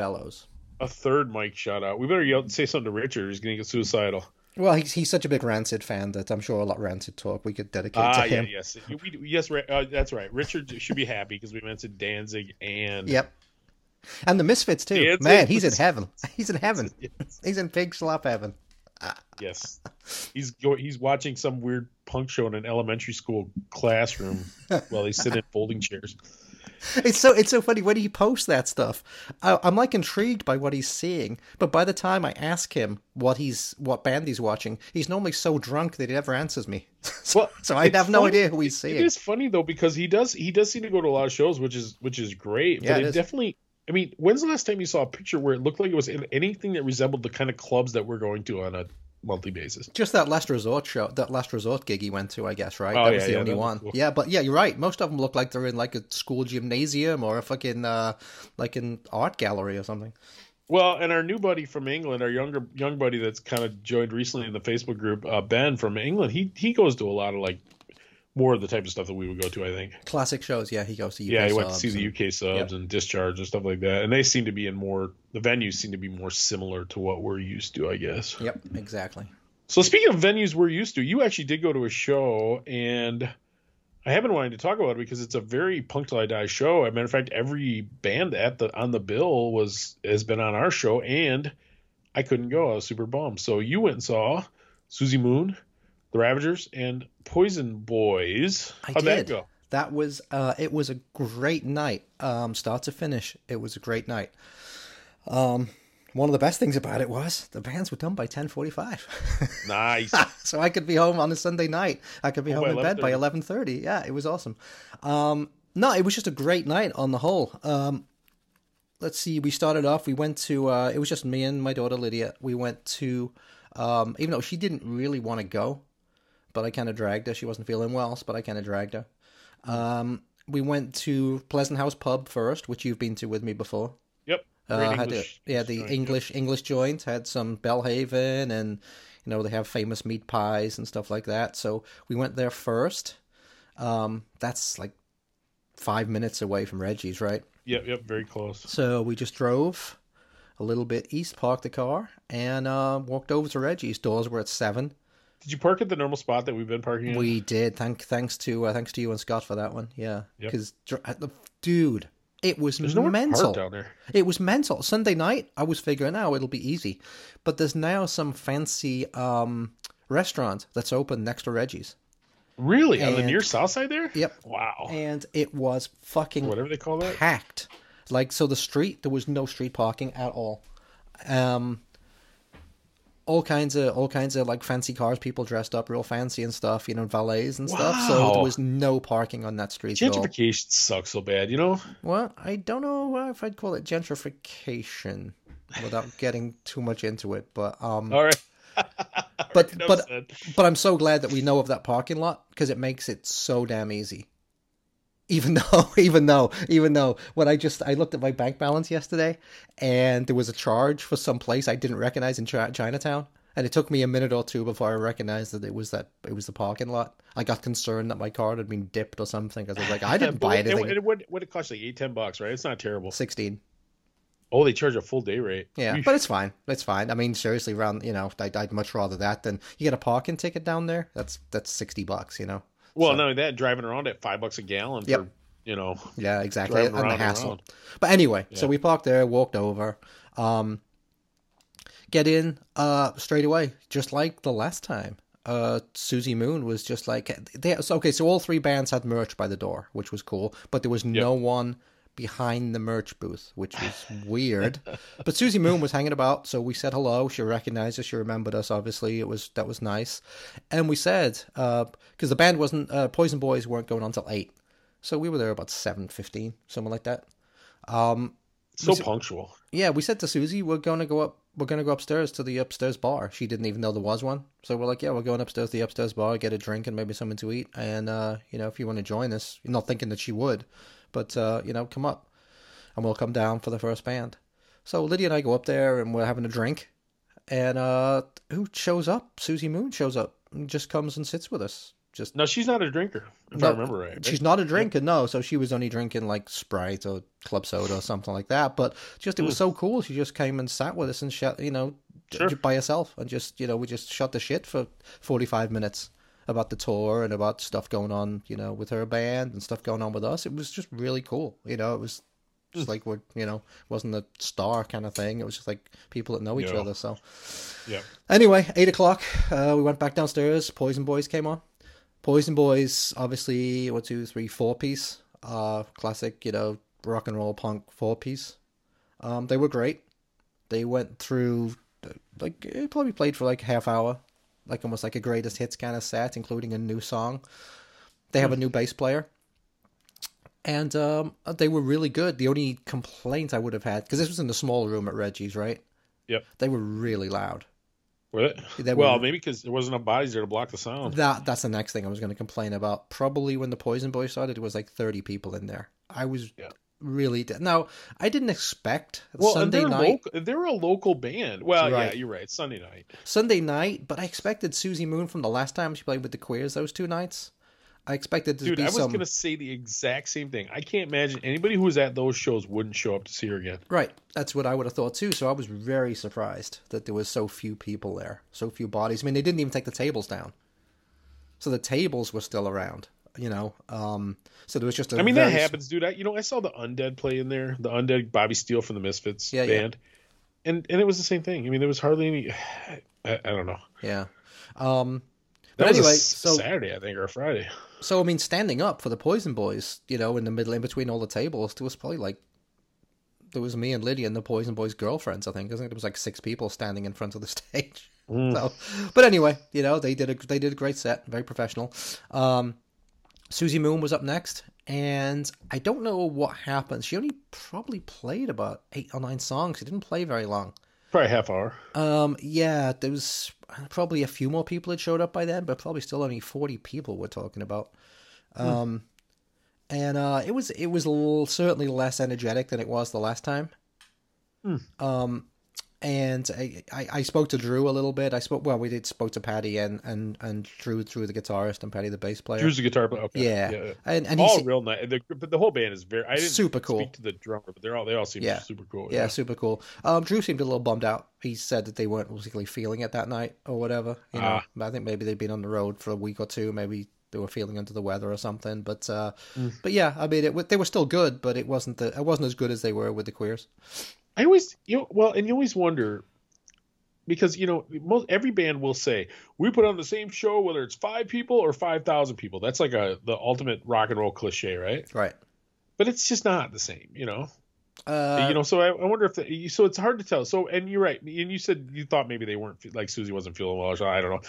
Bellows. a third Mike shout out. We better yell, say something to Richard. He's going to get suicidal. Well, he's he's such a big Rancid fan that I'm sure a lot of Rancid talk we could dedicate Ah, to yeah, him. yes, we, yes, uh, that's right. Richard should be happy because we mentioned Danzig and Yep. And the Misfits too. Yeah, it's Man, he's in heaven. He's in heaven. Yes. He's in pig slop heaven. Yes, he's he's watching some weird punk show in an elementary school classroom while he's sitting in folding chairs. It's so it's so funny when he posts that stuff. I, I'm like intrigued by what he's seeing, but by the time I ask him what he's what band he's watching, he's normally so drunk that he never answers me. so, Well, so I have no idea who he's It seeing. is funny though because he does he does seem to go to a lot of shows, which is which is great. Yeah, but it it, definitely. I mean, when's the last time you saw a picture where it looked like it was in anything that resembled the kind of clubs that we're going to on a monthly basis? Just that last resort show, that last resort gig he went to, I guess, right? Oh, that was yeah, the yeah, only one. cool. Yeah, but yeah, you're right. Most of them look like they're in like a school gymnasium or a fucking uh, like an art gallery or something. Well, and our new buddy from England, our younger young buddy that's kind of joined recently in the Facebook group, uh, Ben from England, he he goes to a lot of like more of the type of stuff that we would go to. I think. Classic shows. Yeah, he goes to UK yeah, he went to see the UK subs and Discharge and stuff like that, and they seem to be in more. The venues seem to be more similar to what we're used to, I guess. Yep, exactly. So speaking of venues we're used to, you actually did go to a show, and I have been wanting to talk about it because it's a very punk till I die show. As a matter of fact, every band at the on the bill was has been on our show, and I couldn't go. I was super bummed. So you went and saw Suzi Moon, the Ravagers, and Poison Boys. I How'd did. that go? That was uh, it was a great night, um, start to finish. It was a great night. Um, one of the best things about it was the bands were done by ten forty five, Nice. so I could be home on a Sunday night. I could be home by in bed by 11:30. eleven thirty. Yeah, it was awesome. Um, no, it was just a great night on the whole. Um, let's see. We started off. We went to. Uh, it was just me and my daughter Lydia. We went to. Um, even though she didn't really want to go, but I kind of dragged her. She wasn't feeling well, but I kind of dragged her. Um, we went to Pleasant House Pub first, which you've been to with me before. yep. Uh, had English yeah, the joint, English English joint had some Belhaven, and you know they have famous meat pies and stuff like that. So we went there first. Um, that's like five minutes away from Reggie's, right? Yep, yep, very close. So we just drove a little bit east, parked the car, and uh, walked over to Reggie's. Doors were at seven. Did you park at the normal spot that we've been parking in? We did. Thank, thanks to uh, thanks to you and Scott for that one. Yeah, Yep. because dude, it was There's mental. there. It was mental. Sunday night, I was figuring out it'll be easy, but there's now some fancy um, restaurant that's open next to Reggie's, Really? On the near south side there? Yep. Wow. and it was fucking Whatever they call that. packed. Like so, the street there was no street parking at all. Um, all kinds of all kinds of like fancy cars, people dressed up real fancy and stuff, you know, valets and stuff. So there was no parking on that street. Gentrification sucks so bad, you know? Well, I don't know if I'd call it gentrification without getting too much into it, but um, All right. but but but I'm so glad that we know of that parking lot because it makes it so damn easy. Even though, even though, even though, when I just I looked at my bank balance yesterday, and there was a charge for some place I didn't recognize in Chi- Chinatown, and it took me a minute or two before I recognized that it was that it was the parking lot. I got concerned that my card had been dipped or something because I was like, I didn't buy anything. And, what what it costs like eight ten bucks, right? It's not terrible. Sixteen. Oh, they charge a full day rate. Yeah, but it's fine. It's fine. I mean, seriously, around you know, I'd, I'd much rather that than you get a parking ticket down there. That's that's sixty bucks. You know. Well, so- not only that, driving around at five bucks a gallon Yep. for you know. Yeah, exactly. And the and hassle. But anyway, so we parked there, walked over, um, get in uh, straight away, just like the last time. Uh, Suzi Moon was just like they. Okay, so all three bands had merch by the door, which was cool, but there was no one behind the merch booth, which was weird. but Suzi Moon was hanging about, so we said hello. She recognized us. She remembered us. Obviously, it was that was nice. And we said because the band wasn't uh, Poison Boys weren't going on until eight, so we were there about seven fifteen, something like that. So punctual. Yeah, we said to Suzi, we're going to go up. We're going to go upstairs to the upstairs bar. She didn't even know there was one. So we're like, yeah, we're going upstairs to the upstairs bar, get a drink and maybe something to eat. And uh, you know, if you want to join us, you're not thinking that she would, but uh, you know, come up, and we'll come down for the first band. So Lydia and I go up there and we're having a drink, and uh, who shows up? Suzi Moon shows up and just comes and sits with us. just No, she's not a drinker. If No, I remember right. She's not a drinker, no. So she was only drinking like Sprite or club soda or something like that. But just it was so cool. She just came and sat with us and shut, you know, Sure. by herself and just you know we just shot the shit for forty five minutes about the tour and about stuff going on, you know, with her band and stuff going on with us. It was just really cool. You know, it was just like we're you know wasn't a star kind of thing. It was just like people that know each Yeah. other. So Yeah. Anyway, eight o'clock. Uh, we went back downstairs. Poison Boys came on. Poison Boys, obviously, one, two, three, four piece. Uh, classic, you know, rock and roll punk four piece. Um, they were great. They went through, like, it probably played for like half hour, like almost like a greatest hits kind of set, including a new song. They have a new bass player. And um, they were really good. The only complaint I would have had, because this was in the small room at Reggie's, right? Yep. They were really loud. Were they? They well, were- maybe because there wasn't enough bodies there to block the sound. That that's the next thing I was going to complain about. Probably when the Poison Boys started, it was like thirty people in there. I was Yeah. Really did. now. I didn't expect well, Sunday they're night. local. They're a local band. Well, Right. yeah, you're right. Sunday night. Sunday night, but I expected Suzi Moon from the last time she played with the Queers. Those two nights, I expected to Dude, be I was some gonna say the exact same thing. I can't imagine anybody who was at those shows wouldn't show up to see her again. right. That's what I would have thought too. So I was very surprised that there was so few people there, so few bodies. I mean, they didn't even take the tables down, so the tables were still around. You know, um, so there was just a I mean, that happens, dude. I, you know, I saw the Undead play in there, the Undead Bobby Steele from the Misfits Yeah, yeah. band, and and it was the same thing. I mean, there was hardly any. I, I don't know. Yeah. Um, That But was a anyway, so- Saturday, I think, or a Friday. So I mean, standing up for the Poison Boys, you know, in the middle, in between all the tables, there was probably like there was me and Lydia and the Poison Boys' girlfriends. I think I think there was like six people standing in front of the stage. So, but anyway, you know, they did a they did a great set, very professional. Um, Suzi Moon was up next, and I don't know what happened. She only probably played about eight or nine songs. She didn't play very long. Probably half hour. Um, yeah, there was probably a few more people had showed up by then, but probably still only forty people we're talking about. Um, and uh, it was it was little, certainly less energetic than it was the last time. Um, and I, I I spoke to Drew a little bit. I spoke well, we did spoke to Patty and and and Drew Drew the guitarist and Patty the bass player. Drew's the guitar player. Okay. yeah. and and all he's real nice. The, but the whole band is very. I didn't Super cool. Speak to the drummer, but they're all they all seem Yeah. super cool. yeah, super cool. Um, Drew seemed a little bummed out. He said that they weren't particularly feeling it that night or whatever. You know, Ah. I think maybe they'd been on the road for a week or two. Maybe they were feeling under the weather or something. But uh, Mm. but yeah, I mean, it, they were still good, but it wasn't the it wasn't as good as they were with the Queers. I always you know, well, and you always wonder because you know most every band will say we put on the same show whether it's five people or five thousand people. That's like a the ultimate rock and roll cliche, right? Right. But it's just not the same, you know. Uh, you know, so I, I wonder if the, so it's hard to tell. So and you're right, and you said you thought maybe they weren't like Suzi wasn't feeling well. Or I don't know.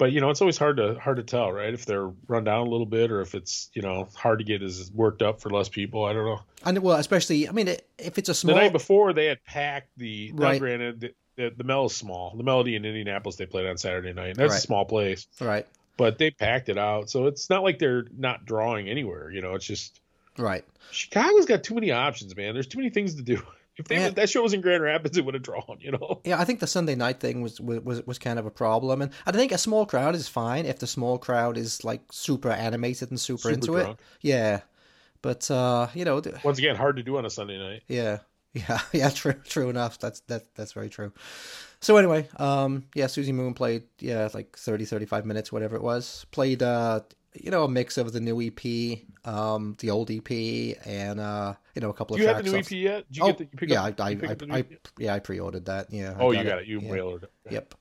But you know, it's always hard to hard to tell, right? If they're run down a little bit, or if it's you know hard to get as worked up for less people. I don't know. and well, especially I mean, if it's a small The night before, they had packed the. Right. granted, the, the, the Mel is small. The Melody Inn Indianapolis they played on Saturday night. That's Right. a small place, right, but they packed it out. So it's not like they're not drawing anywhere. You know, it's just right. Chicago's got too many options, man. There's too many things to do. If they, Yeah. that show was in Grand Rapids, it would have drawn. You know. Yeah, I think the Sunday night thing was was was kind of a problem, and I think a small crowd is fine if the small crowd is like super animated and super, Super into drunk. it. Yeah, but uh, you know, Once again, hard to do on a Sunday night. yeah, yeah, yeah. True, true enough. That's that that's very true. So anyway, um, yeah, Suzi Moon played yeah like 30, 35 minutes, whatever it was. Played uh, you know, a mix of the new EP, um, the old EP, and uh, you know, a couple Do of you have the new EP yet? Did you oh, get the, you yeah, up, I, I, you I, the I, yeah, I pre-ordered that. Yeah. I Oh, you got it. it. You yeah. mailered it. Okay. Yep.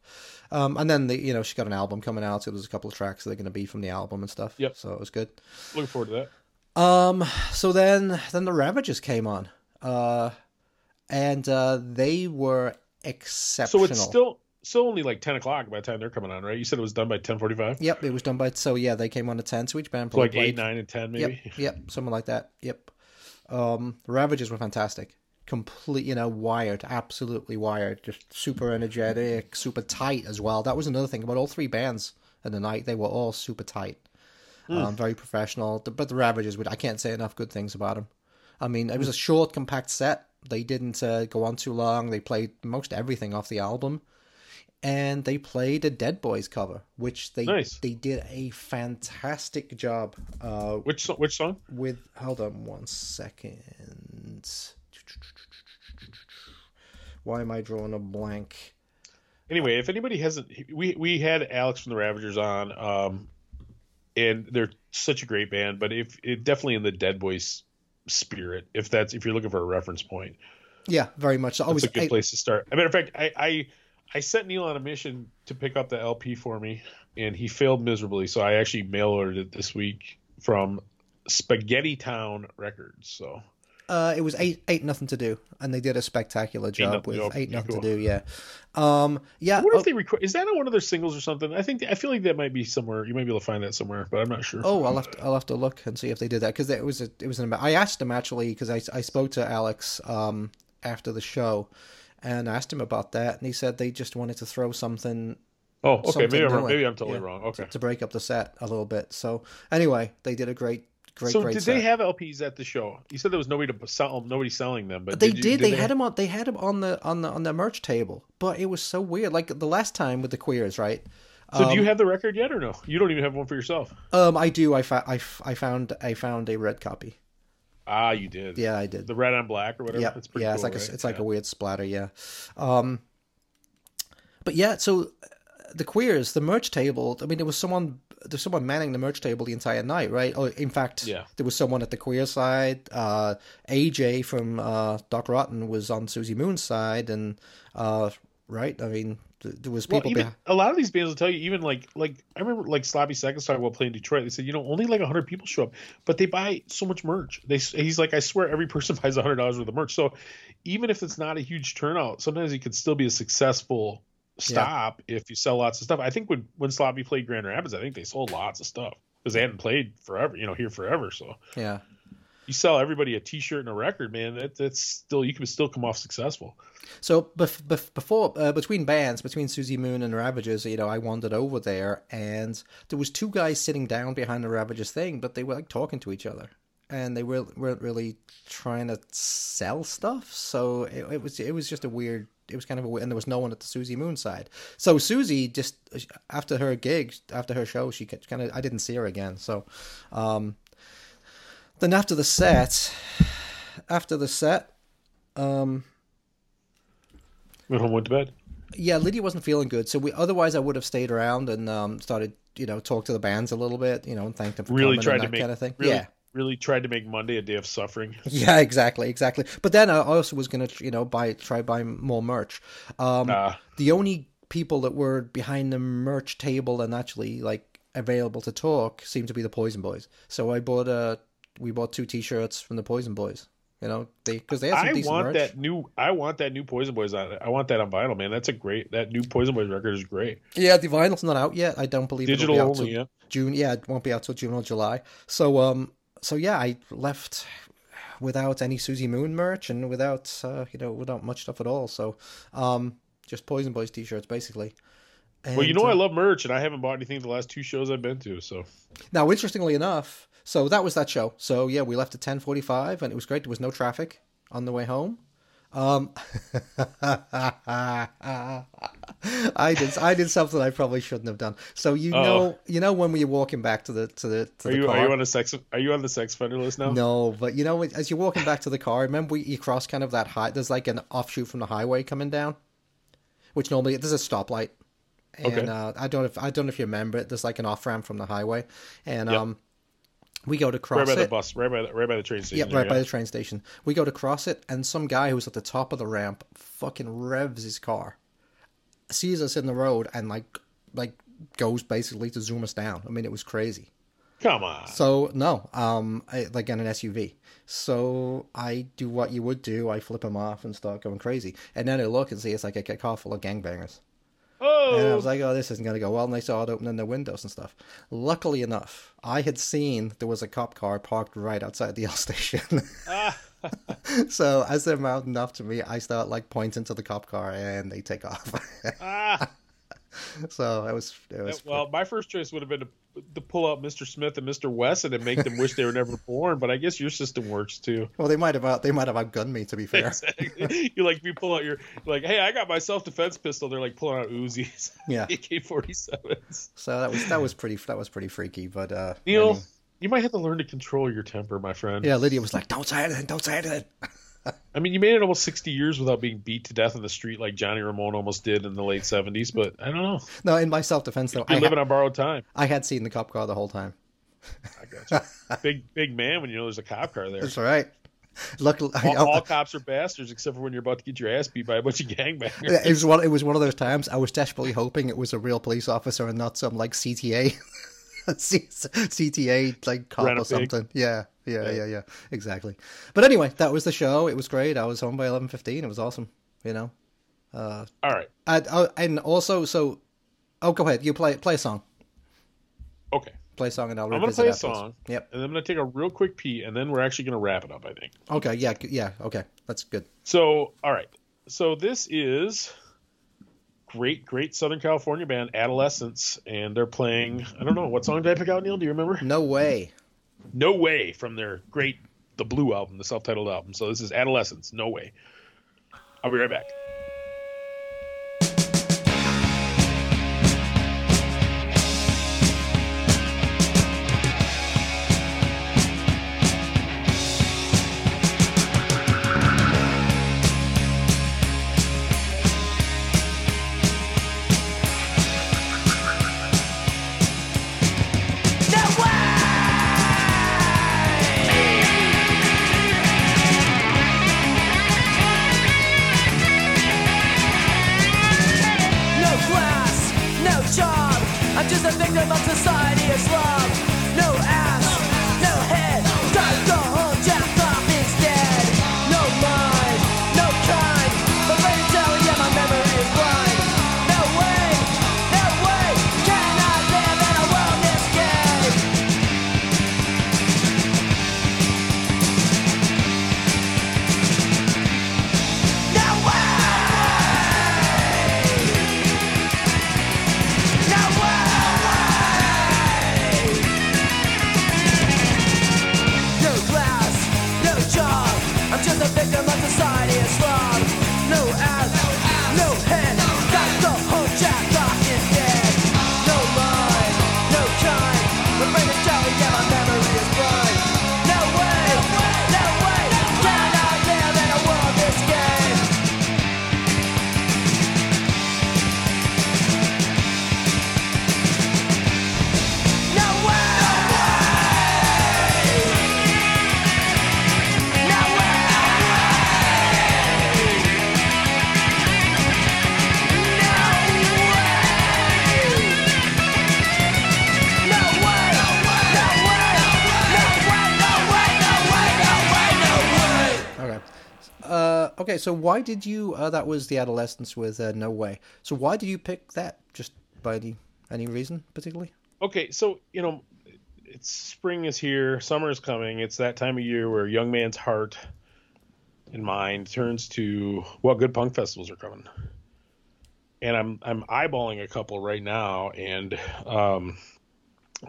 Um, and then the, you know she got an album coming out, so there's a couple of tracks that are going to be from the album and stuff. Yep. So it was good. Looking forward to that. Um, so then then the Ravagers came on, uh, and uh, they were exceptional. So it's still still only like ten o'clock by the time they're coming on, right? You said it was done by ten forty five. Yep, it was done by so yeah they came on at ten. So each band So like played eight, nine, and ten, maybe. Yep, yep, something like that. Yep. Um, the Ravagers were fantastic. Complete, you know, wired, absolutely wired, just super energetic, super tight as well. That was another thing about all three bands in the night. They were all super tight, um, very professional. But the Ravagers, would I can't say enough good things about them. I mean, it was a short, compact set. They didn't uh, go on too long. They played most everything off the album. And they played a Dead Boys cover, which they Nice. they did a fantastic job uh, Which so- which song? with. Hold on one second. Why am I drawing a blank? Anyway, if anybody hasn't, we we had Alex from the Ravagers on, um, and they're such a great band. But if it definitely in the Dead Boys spirit, if that's if you're looking for a reference point, Yeah, very much. so. I was a good I- place to start. As a matter of fact, I, I I sent Neil on a mission to pick up the LP for me, and he failed miserably. So I actually mail ordered it this week from Spaghetty Town Records. So Uh, it was eight Ain't Nothing to Do, and they did a spectacular job with to Ain't Nothing Cool. to do. Yeah, um, yeah. What oh, if they record. Is that on one of their singles or something? I think I feel like that might be somewhere. You might be able to find that somewhere, but I'm not sure. oh, I'll have to I'll have to look and see if they did that because it was a, it was an. I asked them actually because I I spoke to Alex um after the show, and I asked him about that, and he said they just wanted to throw something Oh, okay. something Maybe I'm, maybe I'm totally Yeah. wrong. Okay. to break up the set a little bit. So anyway, they did a great great great. so great did set. they have LPs at the show? You said there was nobody to sell, nobody selling them, but they you- did. They, they had them on. They had him on the on the on the merch table, but it was so weird. Like the last time with the queers, right? So do you have the record yet or no? You don't even have one for yourself. Um, I do. I, fa- I, f- I found I found a red copy. Ah, you did. Yeah, I did. The red on black or whatever. yeah, That's pretty yeah. cool, it's like right? a it's like Yeah. a weird splatter. Yeah. Um. But yeah, so uh, the queers, the merch table. I mean, there was someone there's someone manning the merch table the entire night, right? Oh, in fact, Yeah. there was someone at the queer side. Uh, AJ from uh, Doc Rotten was on Suzi Moon's side, and uh, right. I mean, th- there was Well, people. even behind. a lot of these bands will tell you, even like like I remember like Sloppy Seconds talking about playing Detroit. They said, you know, only like hundred people show up, but they buy so much merch. They he's like, I swear, every person buys hundred dollars worth of merch. So even if it's not a huge turnout, sometimes it could still be a successful stop if you sell lots of stuff. I think when when Sloppy played Grand Rapids, I think they sold lots of stuff because they hadn't played forever, you know, here forever. So Yeah. You sell everybody a T-shirt and a record, man. That, that's still you can still come off successful. So bef- bef- before uh, between bands, between Suzi Moon and Ravagers, you know, I wandered over there, and there was two guys sitting down behind the Ravagers thing, but they were like talking to each other, and they were, weren't really trying to sell stuff. So it, it was it was just a weird. It was kind of a and there was no one at the Suzi Moon side. So Suzi just after her gig, after her show, she kind of I didn't see her again. So, um, then after the set, after the set, um. Went home, went to bed. yeah, Lydia wasn't feeling good, so we otherwise I would have stayed around and um, started, you know, talk to the bands a little bit, you know, and thank them for Really coming and to that make kind of thing. Really, Yeah, really tried to make Monday a day of suffering. yeah, exactly, exactly. But then I also was gonna, you know, buy try buy more merch. Um, Ah. the only people that were behind the merch table and actually like available to talk seemed to be the Poison Boys. So I bought uh we bought two T-shirts from the Poison Boys. You know, they because they had some I decent want merch. that new. I want that new Poison Boys on. I want that on vinyl, man. That's a great. That new Poison Boys record is great. Yeah, the vinyl's not out yet. I don't believe Digital it'll be out only, yeah. June. Yeah, it won't be out till June or July. So um, so yeah, I left without any Suzi Moon merch and without uh, you know without much stuff at all. So um, just Poison Boys t-shirts basically. Well, you And, know I uh, love merch, and I haven't bought anything the last two shows I've been to. So Now, interestingly enough, so that was that show. So yeah, we left at ten forty-five, and it was great. There was no traffic on the way home. Um, I did I did something I probably shouldn't have done. So you Uh-oh. know you know when we were walking back to the to the to are the you car. are you on the sex are you on the sex offender list now? No, but you know, as you're walking back to the car, remember you cross kind of that high. There's like an offshoot from the highway coming down, which normally there's a stoplight, and Okay. uh, I don't know if I don't know if you remember it. There's like an off ramp from the highway, and Yep. um, we go to cross right by it. the bus, right by the, right by the train station. Yeah, right there, by the train station. We go to cross it, and some guy who's at the top of the ramp fucking revs his car, sees us in the road, and like like goes basically to zoom us down. I mean, it was crazy. Come on. So no, um, I, like in an SUV. So I do what you would do. I flip him off and start going crazy, and then I look and see it's like a car full of gangbangers. Oh, And I was like, oh, this isn't going to go well. And they started opening their windows and stuff. Luckily enough, I had seen there was a cop car parked right outside the L station. so as they're mounting up to me, I start like pointing to the cop car and they take off. ah, so that was it was well, my first choice would have been to, to pull out Mr. Smith and Mr. Wesson and make them wish they were never born. But I guess your system works too. well they might have out they might have outgunned me to be fair. Exactly. you like you pull out your like, hey, I got my self defense pistol. They're like pulling out Uzis, Yeah. AK forty sevens. So that was that was pretty that was pretty freaky. But uh, Neil, anyway. you might have to learn to control your temper, my friend. yeah, Lydia was like, "Don't say anything, don't say anything." I mean, you made it almost sixty years without being beat to death in the street like Johnny Ramone almost did in the late seventies. But I don't know. No, in my self defense though, I, You're living ha- on borrowed time. I had seen the cop car the whole time. I got you. big big man when you know there's a cop car there. That's right. Luckily, All, I- all cops are bastards except for when you're about to get your ass beat by a bunch of gangbangers. it was one. It was one of those times. I was desperately hoping it was a real police officer and not some like CTA, CTA like cop or something. Yeah, yeah, Yeah. yeah, yeah, exactly. But anyway, that was the show. It was great. I was home by eleven fifteen. It was awesome. You know, uh, All right. and, oh, and also so. Oh, go ahead. You play play a song. Okay. Play a song, and I'll I'm gonna play a afterwards. song. Yep. And I'm gonna take a real quick pee, and then we're actually gonna wrap it up. I think. Okay. Yeah. Yeah. Okay. That's good. So, all right. So this is great, great Southern California band, Adolescents, and they're playing. I don't know what song did I pick out, Neil? Do you remember? No way. No Way from their great The Blue album, the self-titled album. So this is Adolescents, No Way. I'll be right back. Okay, so why did you? Uh, that was the Adolescents with uh, No Way. So why did you pick that? Just by any any reason particularly? Okay, so you know, it's spring is here, summer is coming. It's that time of year where young man's heart and mind turns to what good punk festivals are coming. And I'm I'm eyeballing a couple right now, and um,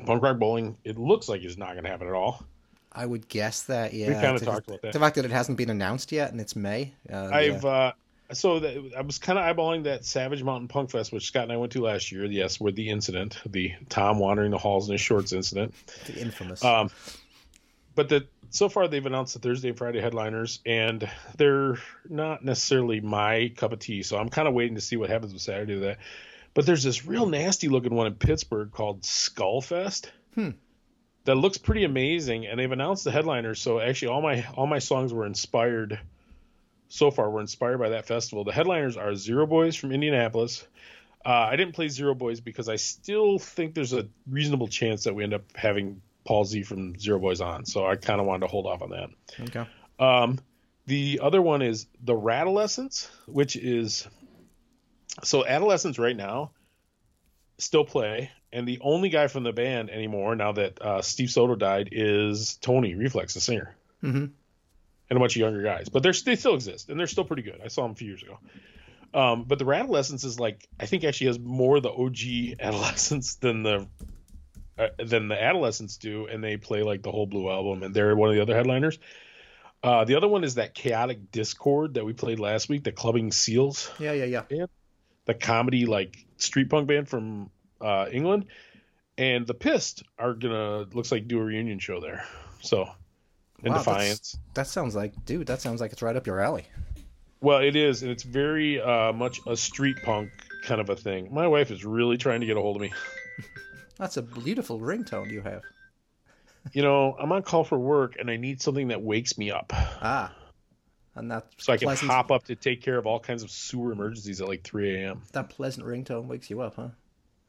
punk rock bowling. It looks like it's not going to happen at all. I would guess that. Yeah, we kinda the- talked about that. The fact that it hasn't been announced yet and it's May. Uh, I've yeah. uh, so that, I was kind of eyeballing that Savage Mountain Punk Fest, which Scott and I went to last year. Yes, with the incident, the Tom wandering the halls in his shorts incident. the infamous. Um, but the so far they've announced the Thursday and Friday headliners, and they're not necessarily my cup of tea. So I'm kind of waiting to see what happens with Saturday with that. But there's this real nasty looking one in Pittsburgh called Skullfest. That looks pretty amazing, and they've announced the headliners. So actually, all my all my songs were inspired. So far, were inspired by that festival. The headliners are Zero Boys from Indianapolis. Uh, I didn't play Zero Boys because I still think there's a reasonable chance that we end up having Paul Z from Zero Boys on. So I kind of wanted to hold off on that. okay. Um, the other one is the Radolescents, which is so Adolescents right now still play, and the only guy from the band anymore now that uh, Steve Soto died is Tony Reflex, the singer, Mhm. and a bunch of younger guys. But they're they still exist, and they're still pretty good. I saw them a few years ago. Um, but the Radolescents is like I think actually has more of the OG Adolescents than the uh, than the Adolescents do, and they play like the whole Blue album, and they're one of the other headliners. Uh, the other one is that Chaotic Discord that we played last week, the Clubbing Seals, Yeah, yeah, yeah. The comedy like street punk band from uh, England, and the Pist are gonna looks like do a reunion show there. So, in Wow, Defiance. That sounds like, dude, that sounds like it's right up your alley. Well, it is, and it's very uh, much a street punk kind of a thing. My wife is really trying to get a hold of me. That's a beautiful ringtone you have. You know, I'm on call for work, and I need something that wakes me up Ah, and that so I can pleasant, hop up to take care of all kinds of sewer emergencies at like 3 a.m. that pleasant ringtone wakes you up, huh?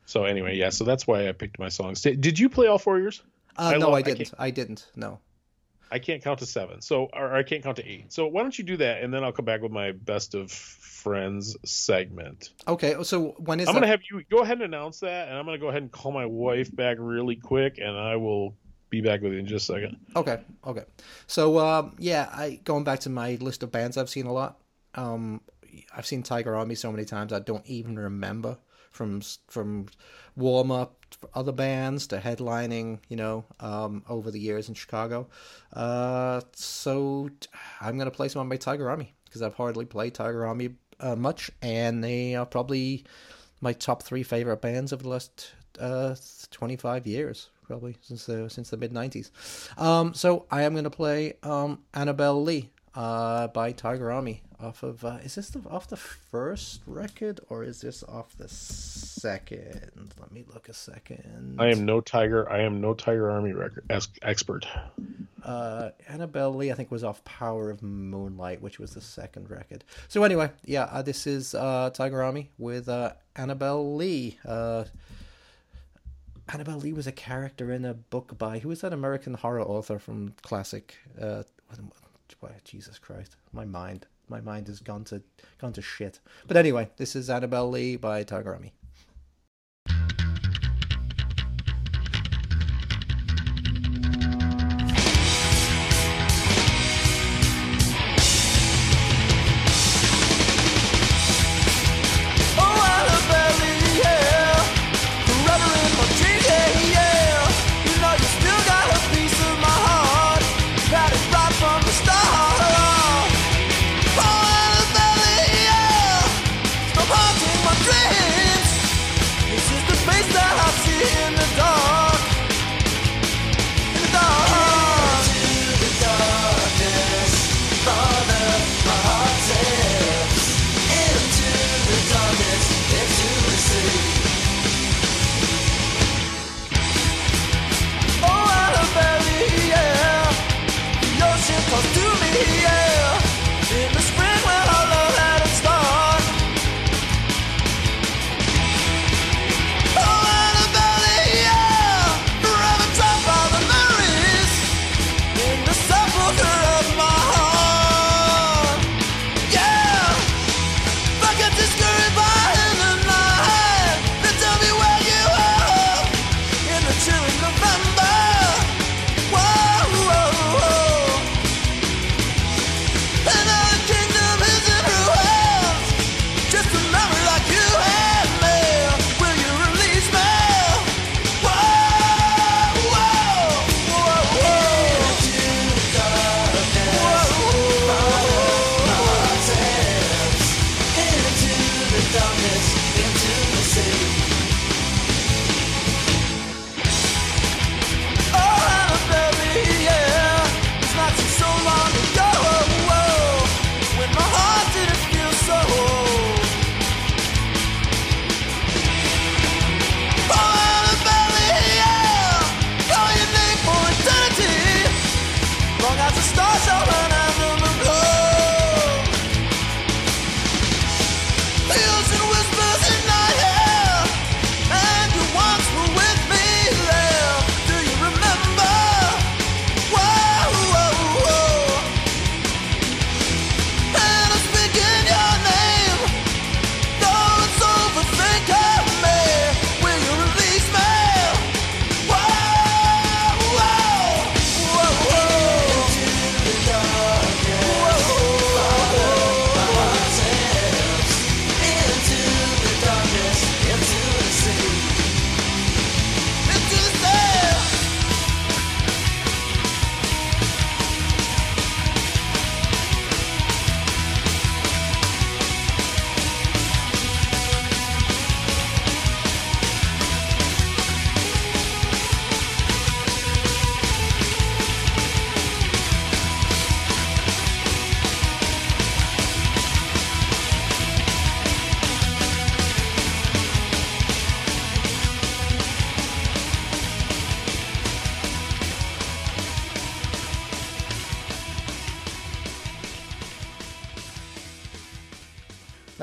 So anyway, yeah, so that's why I picked my songs. Did, you play all four years? Uh, I no, lo- I I didn't. can't- I, didn't. No. I can't count to seven, so or I can't count to eight. So why don't you do that, and then I'll come back with my best of friends segment. Okay, so when is I'm that? gonna have you go ahead and announce that, and I'm gonna go ahead and call my wife back really quick, and I will be back with you in just a second. Okay, okay. So um, yeah, I going back to my list of bands I've seen a lot. Um, I've seen Tiger Army so many times I don't even remember from from warm up other bands to headlining. You know, um, over the years in Chicago. Uh, so I'm gonna play some of my Tiger Army because I've hardly played Tiger Army uh, much, and they are probably my top three favorite bands of the last uh, 25 years, probably since the since the mid 90s. Um, so I am going to play um, Annabel Lee uh, by Tiger Army off of. Uh, is this the, off the first record or is this off the second? Let me look a second. I am no Tiger. I am no Tiger Army record es- expert. uh, Annabel Lee, I think, was off Power of Moonlight, which was the second record. So anyway, yeah, uh, this is uh, Tiger Army with uh, Annabel Lee. Uh, Annabel Lee was a character in a book by who was that American horror author from classic? Uh, Jesus Christ, my mind, my mind has gone to gone to shit. But anyway, this is Annabel Lee by Tiger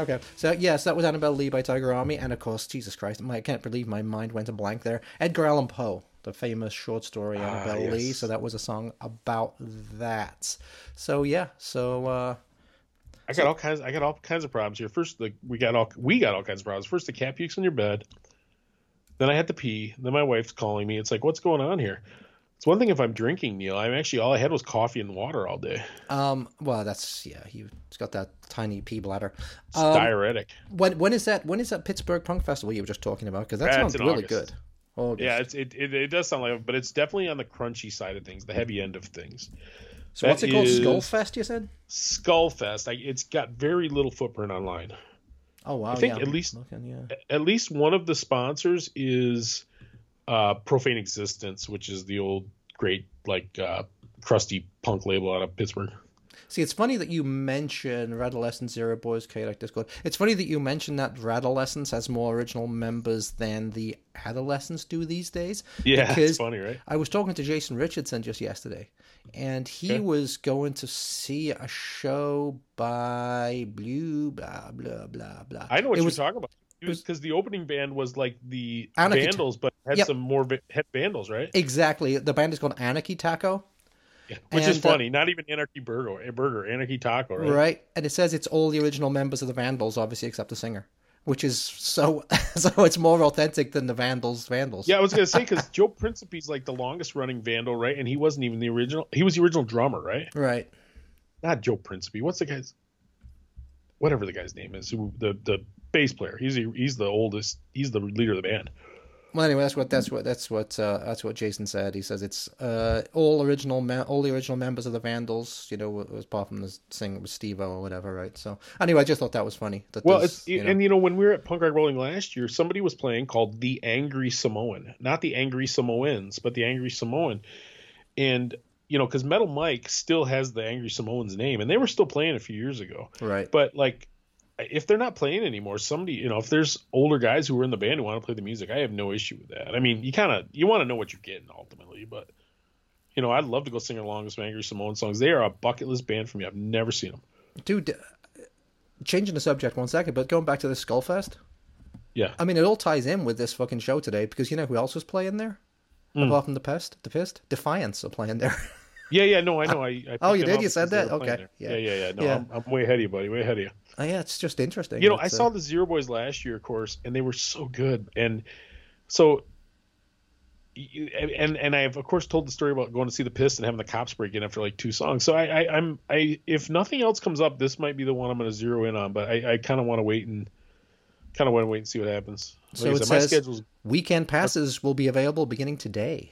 Okay, so yes, that was Annabel Lee by Tiger Army, and of course, Jesus Christ, my, I can't believe my mind went a blank there. Edgar Allan Poe, the famous short story Annabelle yes. Lee. So that was a song about that. So yeah, so uh, I got all kinds. I got all kinds of problems here. First, the, we got all we got all kinds of problems. First, the cat pukes on your bed. Then I had to pee. Then my wife's calling me. It's like, what's going on here? It's one thing if I'm drinking, Neil. I'm actually all I had was coffee and water all day. um, well, that's yeah, he's got that tiny pee bladder. It's Um, diuretic. When when is that? When is that Pittsburgh Punk Festival you were just talking about? Because that That's sounds really August. good. August. Yeah, it's, it, it it does sound like, but it's definitely on the crunchy side of things, the heavy end of things. so what's it called? Skullfest, you said? Skullfest. I, it's got very little footprint online. Oh wow, I think yeah, at least- looking, yeah. At least one of the sponsors is uh, Profane Existence, which is the old great like uh, crusty punk label out of Pittsburgh. See, it's funny that you mention Radolescents, Zero Boys, Chaotic Discord. It's funny that you mention that Radolescents has more original members than the Adolescents do these days. Yeah, it's funny, right? I was talking to Jason Richardson just yesterday, and he Okay. was going to see a show by Blue, blah, blah, blah, blah. I know what it you're was, talking about. Because the opening band was like the Anarchy- Vandals, but had Yep. some more va- had Vandals, right? Exactly. The band is called Anarchy Taco. Yeah. Which is And, uh, funny. Not even Anarchy Burger, eh, Burger, Anarchy Taco, right? Right. And it says it's all the original members of the Vandals, obviously, except the singer. Which is so so it's more authentic than the Vandals Vandals. Yeah, I was gonna say because Joe Principe's like the longest running Vandal, right? And he wasn't even the original. He was the original drummer, right? Right. Not Joe Principe. What's the guy's? Whatever the guy's name is, the the bass player. He's the, he's the oldest. He's the leader of the band. Well, anyway, that's what that's what that's what uh, that's what Jason said. He says it's uh, all original, all the original members of the Vandals. You know, was apart from the singer was Steve or whatever, right? So anyway, I just thought that was funny. That Well, it's you know- and you know when we were at Punk Rock Bowling last year, somebody was playing called the Angry Samoan, not the Angry Samoans, but the Angry Samoan, and you know because Metal Mike still has the Angry Samoans name, and they were still playing a few years ago. right. But like, if they're not playing anymore, somebody you know if there's older guys who are in the band who want to play the music, I have no issue with that. I mean, you kind of you want to know what you're getting ultimately, but. You know, I'd love to go sing along with some Angry Samoan songs. They are a bucket list band for me. I've never seen them. Dude, changing the subject one second, but going back to the Skullfest. Yeah. I mean, it all ties in with this fucking show today because you know who else was playing there? Hmm. Apart from the Pest, the Pist, Defiance are playing there. Yeah, yeah, no, I know. I, I Oh, you did? You said that? Okay. Yeah. Yeah, yeah, yeah. No, Yeah. I'm, I'm way ahead of you, buddy. Way ahead of you. oh, yeah, it's just interesting. You know, I uh, saw the Zero Boys last year, of course, and they were so good. And so, and and I've of course told the story about going to see the Piss and having the cops break in after like two songs. So I, I I'm I if nothing else comes up, this might be the one I'm going to zero in on. But I, I kind of want to wait and kind of want to wait and see what happens. Like So it said, my says schedule's weekend passes will be available beginning today.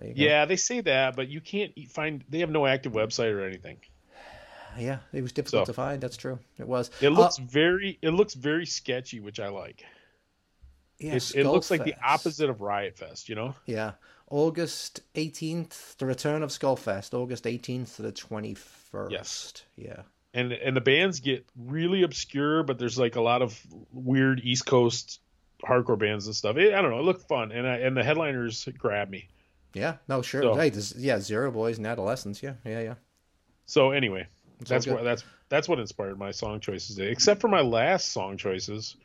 Go. yeah, they say that, but you can't find. They have no active website or anything. Yeah, it was difficult So- to find. That's true. It was. It Uh, looks very it looks very sketchy, which I like. yeah, It, it looks like the opposite of Riot Fest, you know? Yeah, August eighteenth, the return of Skullfest, August eighteenth to the twenty first. Yes. Yeah. And and the bands get really obscure, but there's like a lot of weird East Coast hardcore bands and stuff. It, I don't know. It looked fun, and I, and the headliners grabbed me. Yeah. No, sure. So- Hey, this, yeah, Zero Boys and Adolescents. Yeah, yeah, yeah. So anyway, that's what that's that's what inspired my song choices today. Except for my last song choices.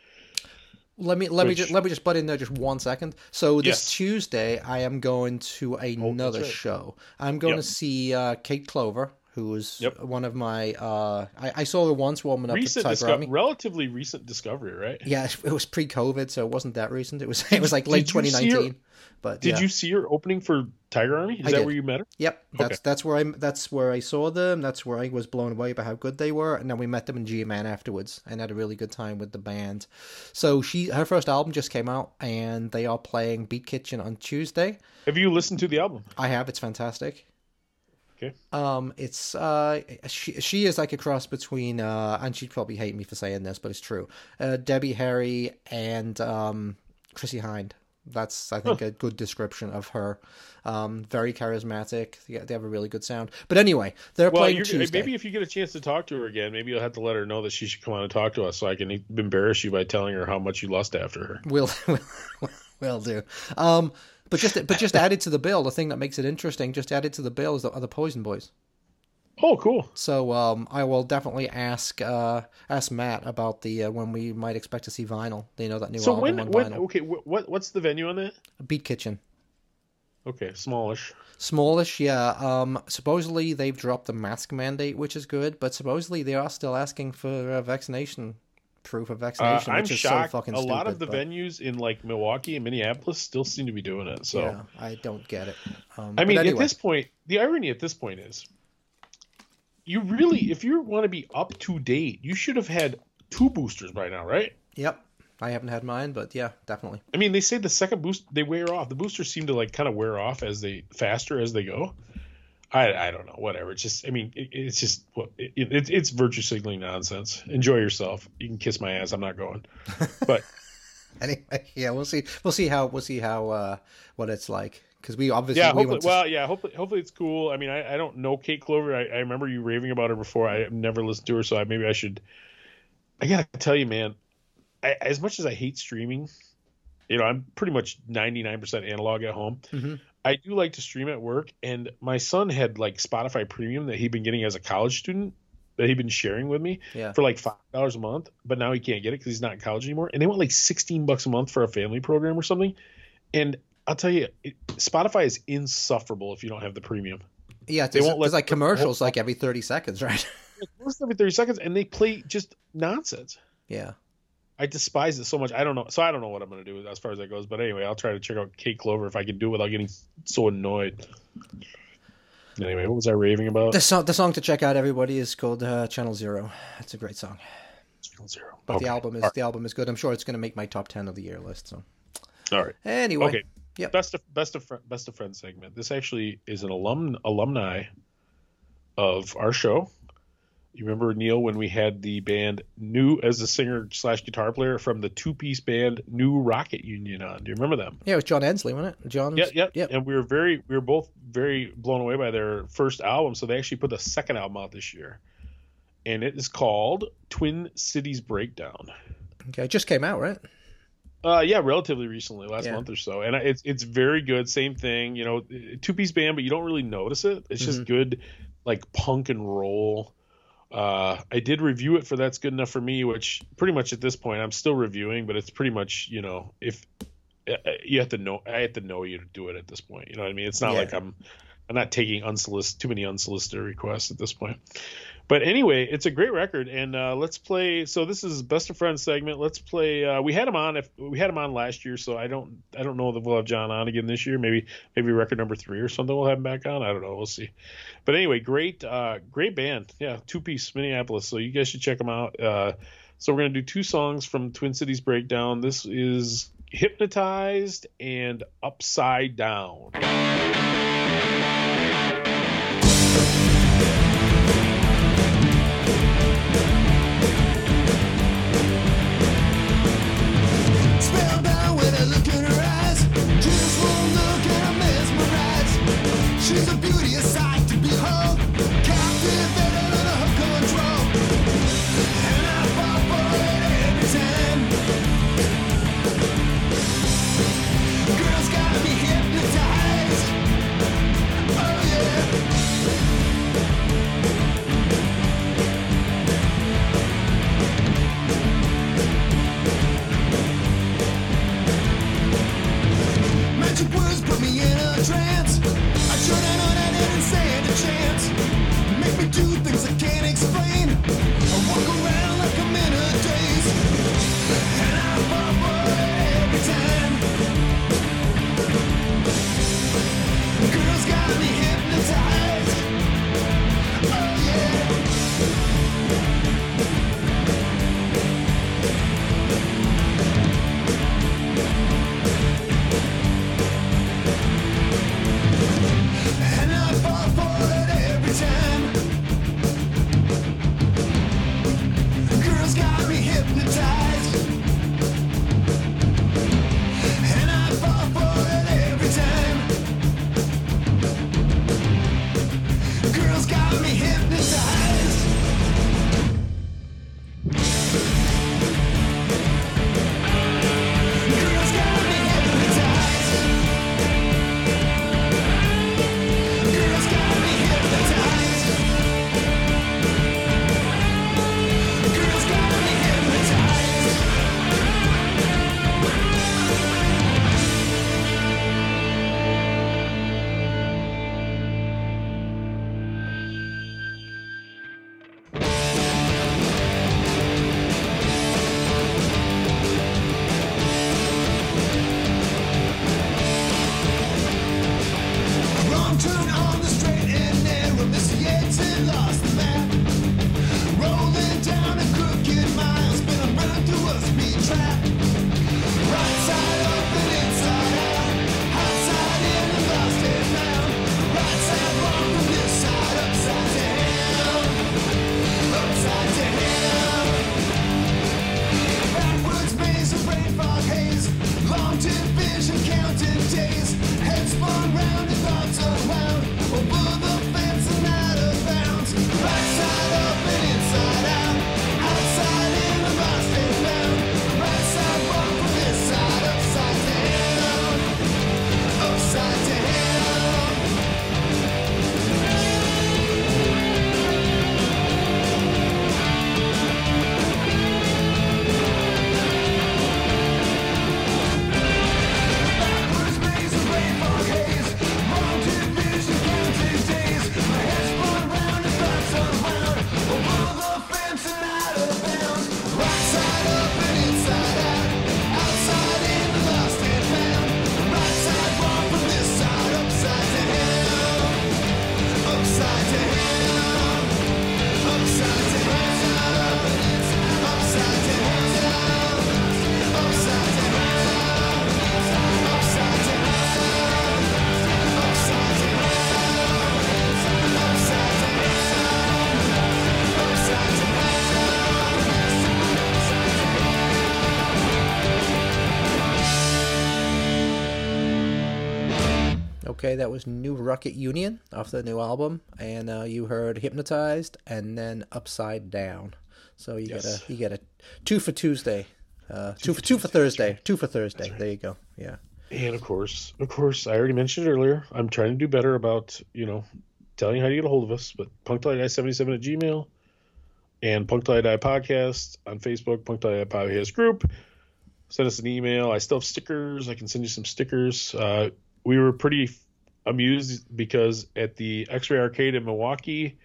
Let me let me just let me just butt in there just one second. So this Yes. Tuesday, I am going to another right. show. I'm going Yep. to see uh, Kate Clover, who is Yep. one of my. Uh, I, I saw her once warming up Recent, at disco- Tiger Army. relatively recent discovery, right? Yeah, it was pre-COVID, so it wasn't that recent. It was it was like late Did you see her- 2019. But Did yeah. you see her opening for Tiger Army? Is I that did. where you met her? Yep, that's Okay. that's where I that's where I saw them. That's where I was blown away by how good they were, and then we met them in G Man afterwards, and had a really good time with the band. So she her first album just came out, and they are playing Beat Kitchen on Tuesday. Have you listened to the album? I have. It's fantastic. Okay. Um, it's uh, she she is like a cross between uh, and she'd probably hate me for saying this, but it's true. Uh, Debbie Harry and um, Chrissie Hynde. That's I think a good description of her. Um, very charismatic. Yeah, they have a really good sound. But anyway, they're Well, playing Tuesday. maybe if you get a chance to talk to her again, maybe you'll have to let her know that she should come on and talk to us, so I can embarrass you by telling her how much you lust after her. Will will do. Um, but just but just added to the bill, the thing that makes it interesting, just added to the bill is the, are the Poison Boys. Oh, cool. So um, I will definitely ask uh, ask Matt about the uh, when we might expect to see vinyl. You know that new So album when on when vinyl. okay, what what's the venue on that? Beat Kitchen. Okay, smallish. Smallish, yeah. Um, supposedly they've dropped the mask mandate, which is good, but supposedly they are still asking for uh, vaccination proof of Uh, vaccination, I'm which is shocked. so fucking a lot of the but, venues in like Milwaukee and Minneapolis still seem to be doing it. So yeah, I don't get it. Um, I mean, but at this point, the irony at this point is, you really, if you want to be up to date, you should have had two boosters by now, right? yep, I haven't had mine, but yeah, definitely. I mean, they say the second boost they wear off. The boosters seem to like kind of wear off as they faster as they go. I, I don't know. Whatever. It's just. I mean, it, it's just. It, it, it's virtue signaling nonsense. Enjoy yourself. You can kiss my ass. I'm not going. But Anyway, yeah, we'll see. We'll see how we'll see how uh, what it's like because we obviously yeah, we hopefully. to, Well, yeah. Hopefully, hopefully it's cool. I mean, I, I don't know Kate Clover. I, I remember you raving about her before. I never listened to her, so I, maybe I should. I gotta tell you, man. I, as much as I hate streaming, you know, I'm pretty much 99% analog at home. Mhm. I do like to stream at work, and my son had like Spotify Premium that he'd been getting as a college student that he'd been sharing with me Yeah. for like five dollars a month, but now he can't get it because he's not in college anymore. And they want like 16 bucks a month for a family program or something. And I'll tell you, it, Spotify is insufferable if you don't have the premium. yeah, they won't let- like commercials like every thirty seconds, right? Most every 30 seconds, and they play just nonsense. yeah. I despise it so much. I don't know. So I don't know what I'm going to do as far as that goes. But anyway, I'll try to check out Kate Clover if I can do it without getting so annoyed. Anyway, what was I raving about? The song the song to check out, everybody, is called uh, Channel Zero. It's a great song. Zero. But Okay. the album is All the album is good. I'm sure it's going to make my top ten of the year list. So right. All right. anyway, Okay. Yep. Best of best of best of friends segment. This actually is an alum alumni of our show. You remember Neil when we had the band New as a singer slash guitar player from the two piece band New Rocket Union on. Do you remember them? yeah, it was John Ensley, wasn't it? John. Yeah, yeah, Yep. And we were very, we were both very blown away by their first album. So they actually put the second album out this year, and it is called Twin Cities Breakdown. Okay, it just came out, right? Uh, yeah, relatively recently, last Yeah. month or so, and it's it's very good. Same thing, you know, two piece band, but you don't really notice it. It's Mm-hmm. just good, like punk and roll. Uh, I did review it for that's good enough for me, which pretty much at this point I'm still reviewing, but it's pretty much you know if uh, you have to know, I have to know you to do it at this point. You know what I mean? It's not Yeah. like I'm I'm not taking unsolicited too many unsolicited requests at this point. But anyway, it's a great record, and uh, let's play. So this is best of friends segment. Let's play. Uh, we had him on. If we had him on last year, so I don't. I don't know that we'll have John on again this year. Maybe maybe record number three or something. We'll have him back on. I don't know. We'll see. But anyway, great, uh, great band. Yeah, two piece Minneapolis. So you guys should check them out. Uh, so we're gonna do two songs from Twin Cities Breakdown. This is Hypnotized and Upside Down. Okay, that was New Rocket Union off the new album, and uh, you heard Hypnotized and then Upside Down. So you Yes. get a you get a two for Tuesday, uh, two, for two for Thursday, two for Thursday. There you go. Yeah. And of course, of course, I already mentioned earlier. I'm trying to do better about, you know, telling you how to get a hold of us. But punktillidie77 at Gmail and Punk Till I Die Podcast on Facebook, Punk Till I Die Podcast Group. Send us an email. I still have stickers. I can send you some stickers. Uh, we were pretty amused because at the X Ray Arcade in Milwaukee,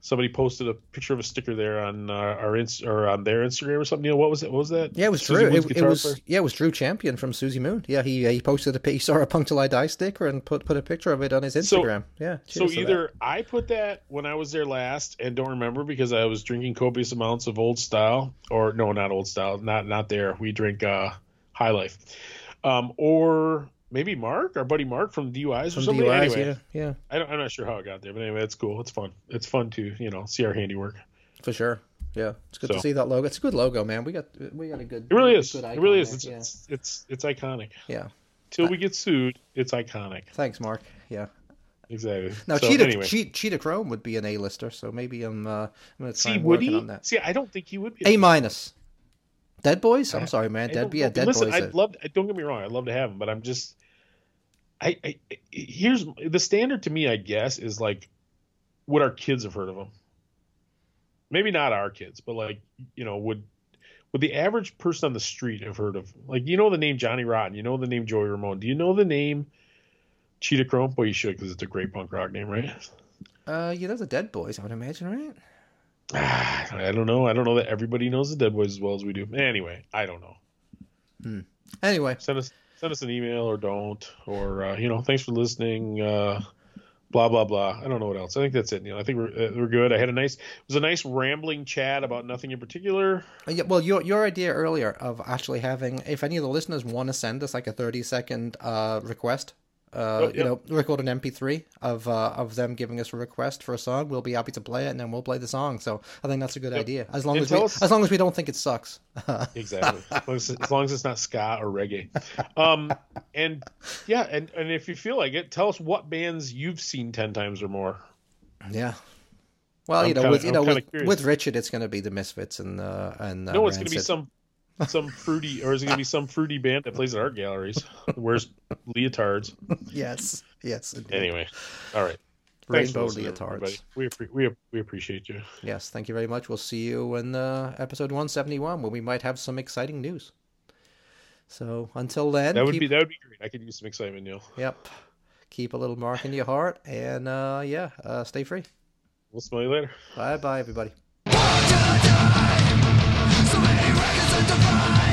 somebody posted a picture of a sticker there on uh, our ins- or on their Instagram or something. Neil, what was it? What was that? Yeah, it was Susie Drew. It, it was player? yeah, it was Drew Champion from Suzi Moon. Yeah, he uh, he posted a he saw a Punk Till I Die sticker and put put a picture of it on his So- Instagram. yeah. So cheers that. either I put that when I was there last and don't remember because I was drinking copious amounts of old style, or no, not old style, not not there. We drink uh, High Life, um, or maybe Mark, our buddy Mark from DUIs or something. DUIs, anyway, yeah, yeah, I don't, I'm not sure how it got there, but anyway, it's cool. It's fun. It's fun to you know see our handiwork. for sure. Yeah, it's good So- to see that logo. It's a good logo, man. We got we got a good. It really is. Good It really is. It's, it's it's it's iconic. yeah. yeah. Till we get sued, it's iconic. Thanks, Mark. Yeah. Exactly. Now, So, Cheetah, anyway. Che- Cheetah Chrome would be an A-lister, so maybe I'm, uh, I'm going to try see, would he? on that. See, I don't think he would be. A minus. Dead Boys? I'm sorry, man. Dead, don't yeah. Dead Listen, Boys. I'd uh, love. Don't get me wrong. I'd love to have him, but I'm just. I, I here's the standard to me. I guess is like, would our kids have heard of him? Maybe not our kids, but like you know, would would the average person on the street have heard of? Like you know the name Johnny Rotten, you know the name Joey Ramone. Do you know the name Cheetah Chrome? Well, you should because it's a great punk rock name, right? uh, yeah, those are Dead Boys, I would imagine, right? I don't know. I don't know that everybody knows the Dead Boys as well as we do. Anyway, I don't know. Hmm. Anyway, send us send us an email or don't or uh, you know thanks for listening uh blah blah blah. I don't know what else. I think that's it neil. I think we're uh, we're good. I had a nice it was a nice rambling chat about nothing in particular. Uh, yeah, well, your your idea earlier of actually having, if any of the listeners want to send us like a 30 second uh, request, uh, Oh, you know, record an MP3 of uh, of them giving us a request for a song, we'll be happy to play it, and then we'll play the song. So I think that's a good idea, as long And as we us- as long as we don't think it sucks. exactly. As, long as, as long as it's not ska or reggae. Um and yeah and and if you feel like it tell us what bands you've seen 10 times or more. Yeah. Well, I'm you know, kinda- with you I'm know, with, with Richard, it's going to be the Misfits and uh, and uh, no it's gonna be some some fruity or is it gonna be some fruity band that plays at art galleries wears leotards Yes, yes. indeed. anyway all right Rainbow leotards. We, we, we appreciate you. Yes, thank you very much. We'll see you in uh, episode 171 when we might have some exciting news. So until then, That would keep, be that would be great. I could use some excitement, Neil. yep, keep a little mark in your heart, and uh, yeah, uh, stay free. We'll smell you later. Bye, bye, everybody. So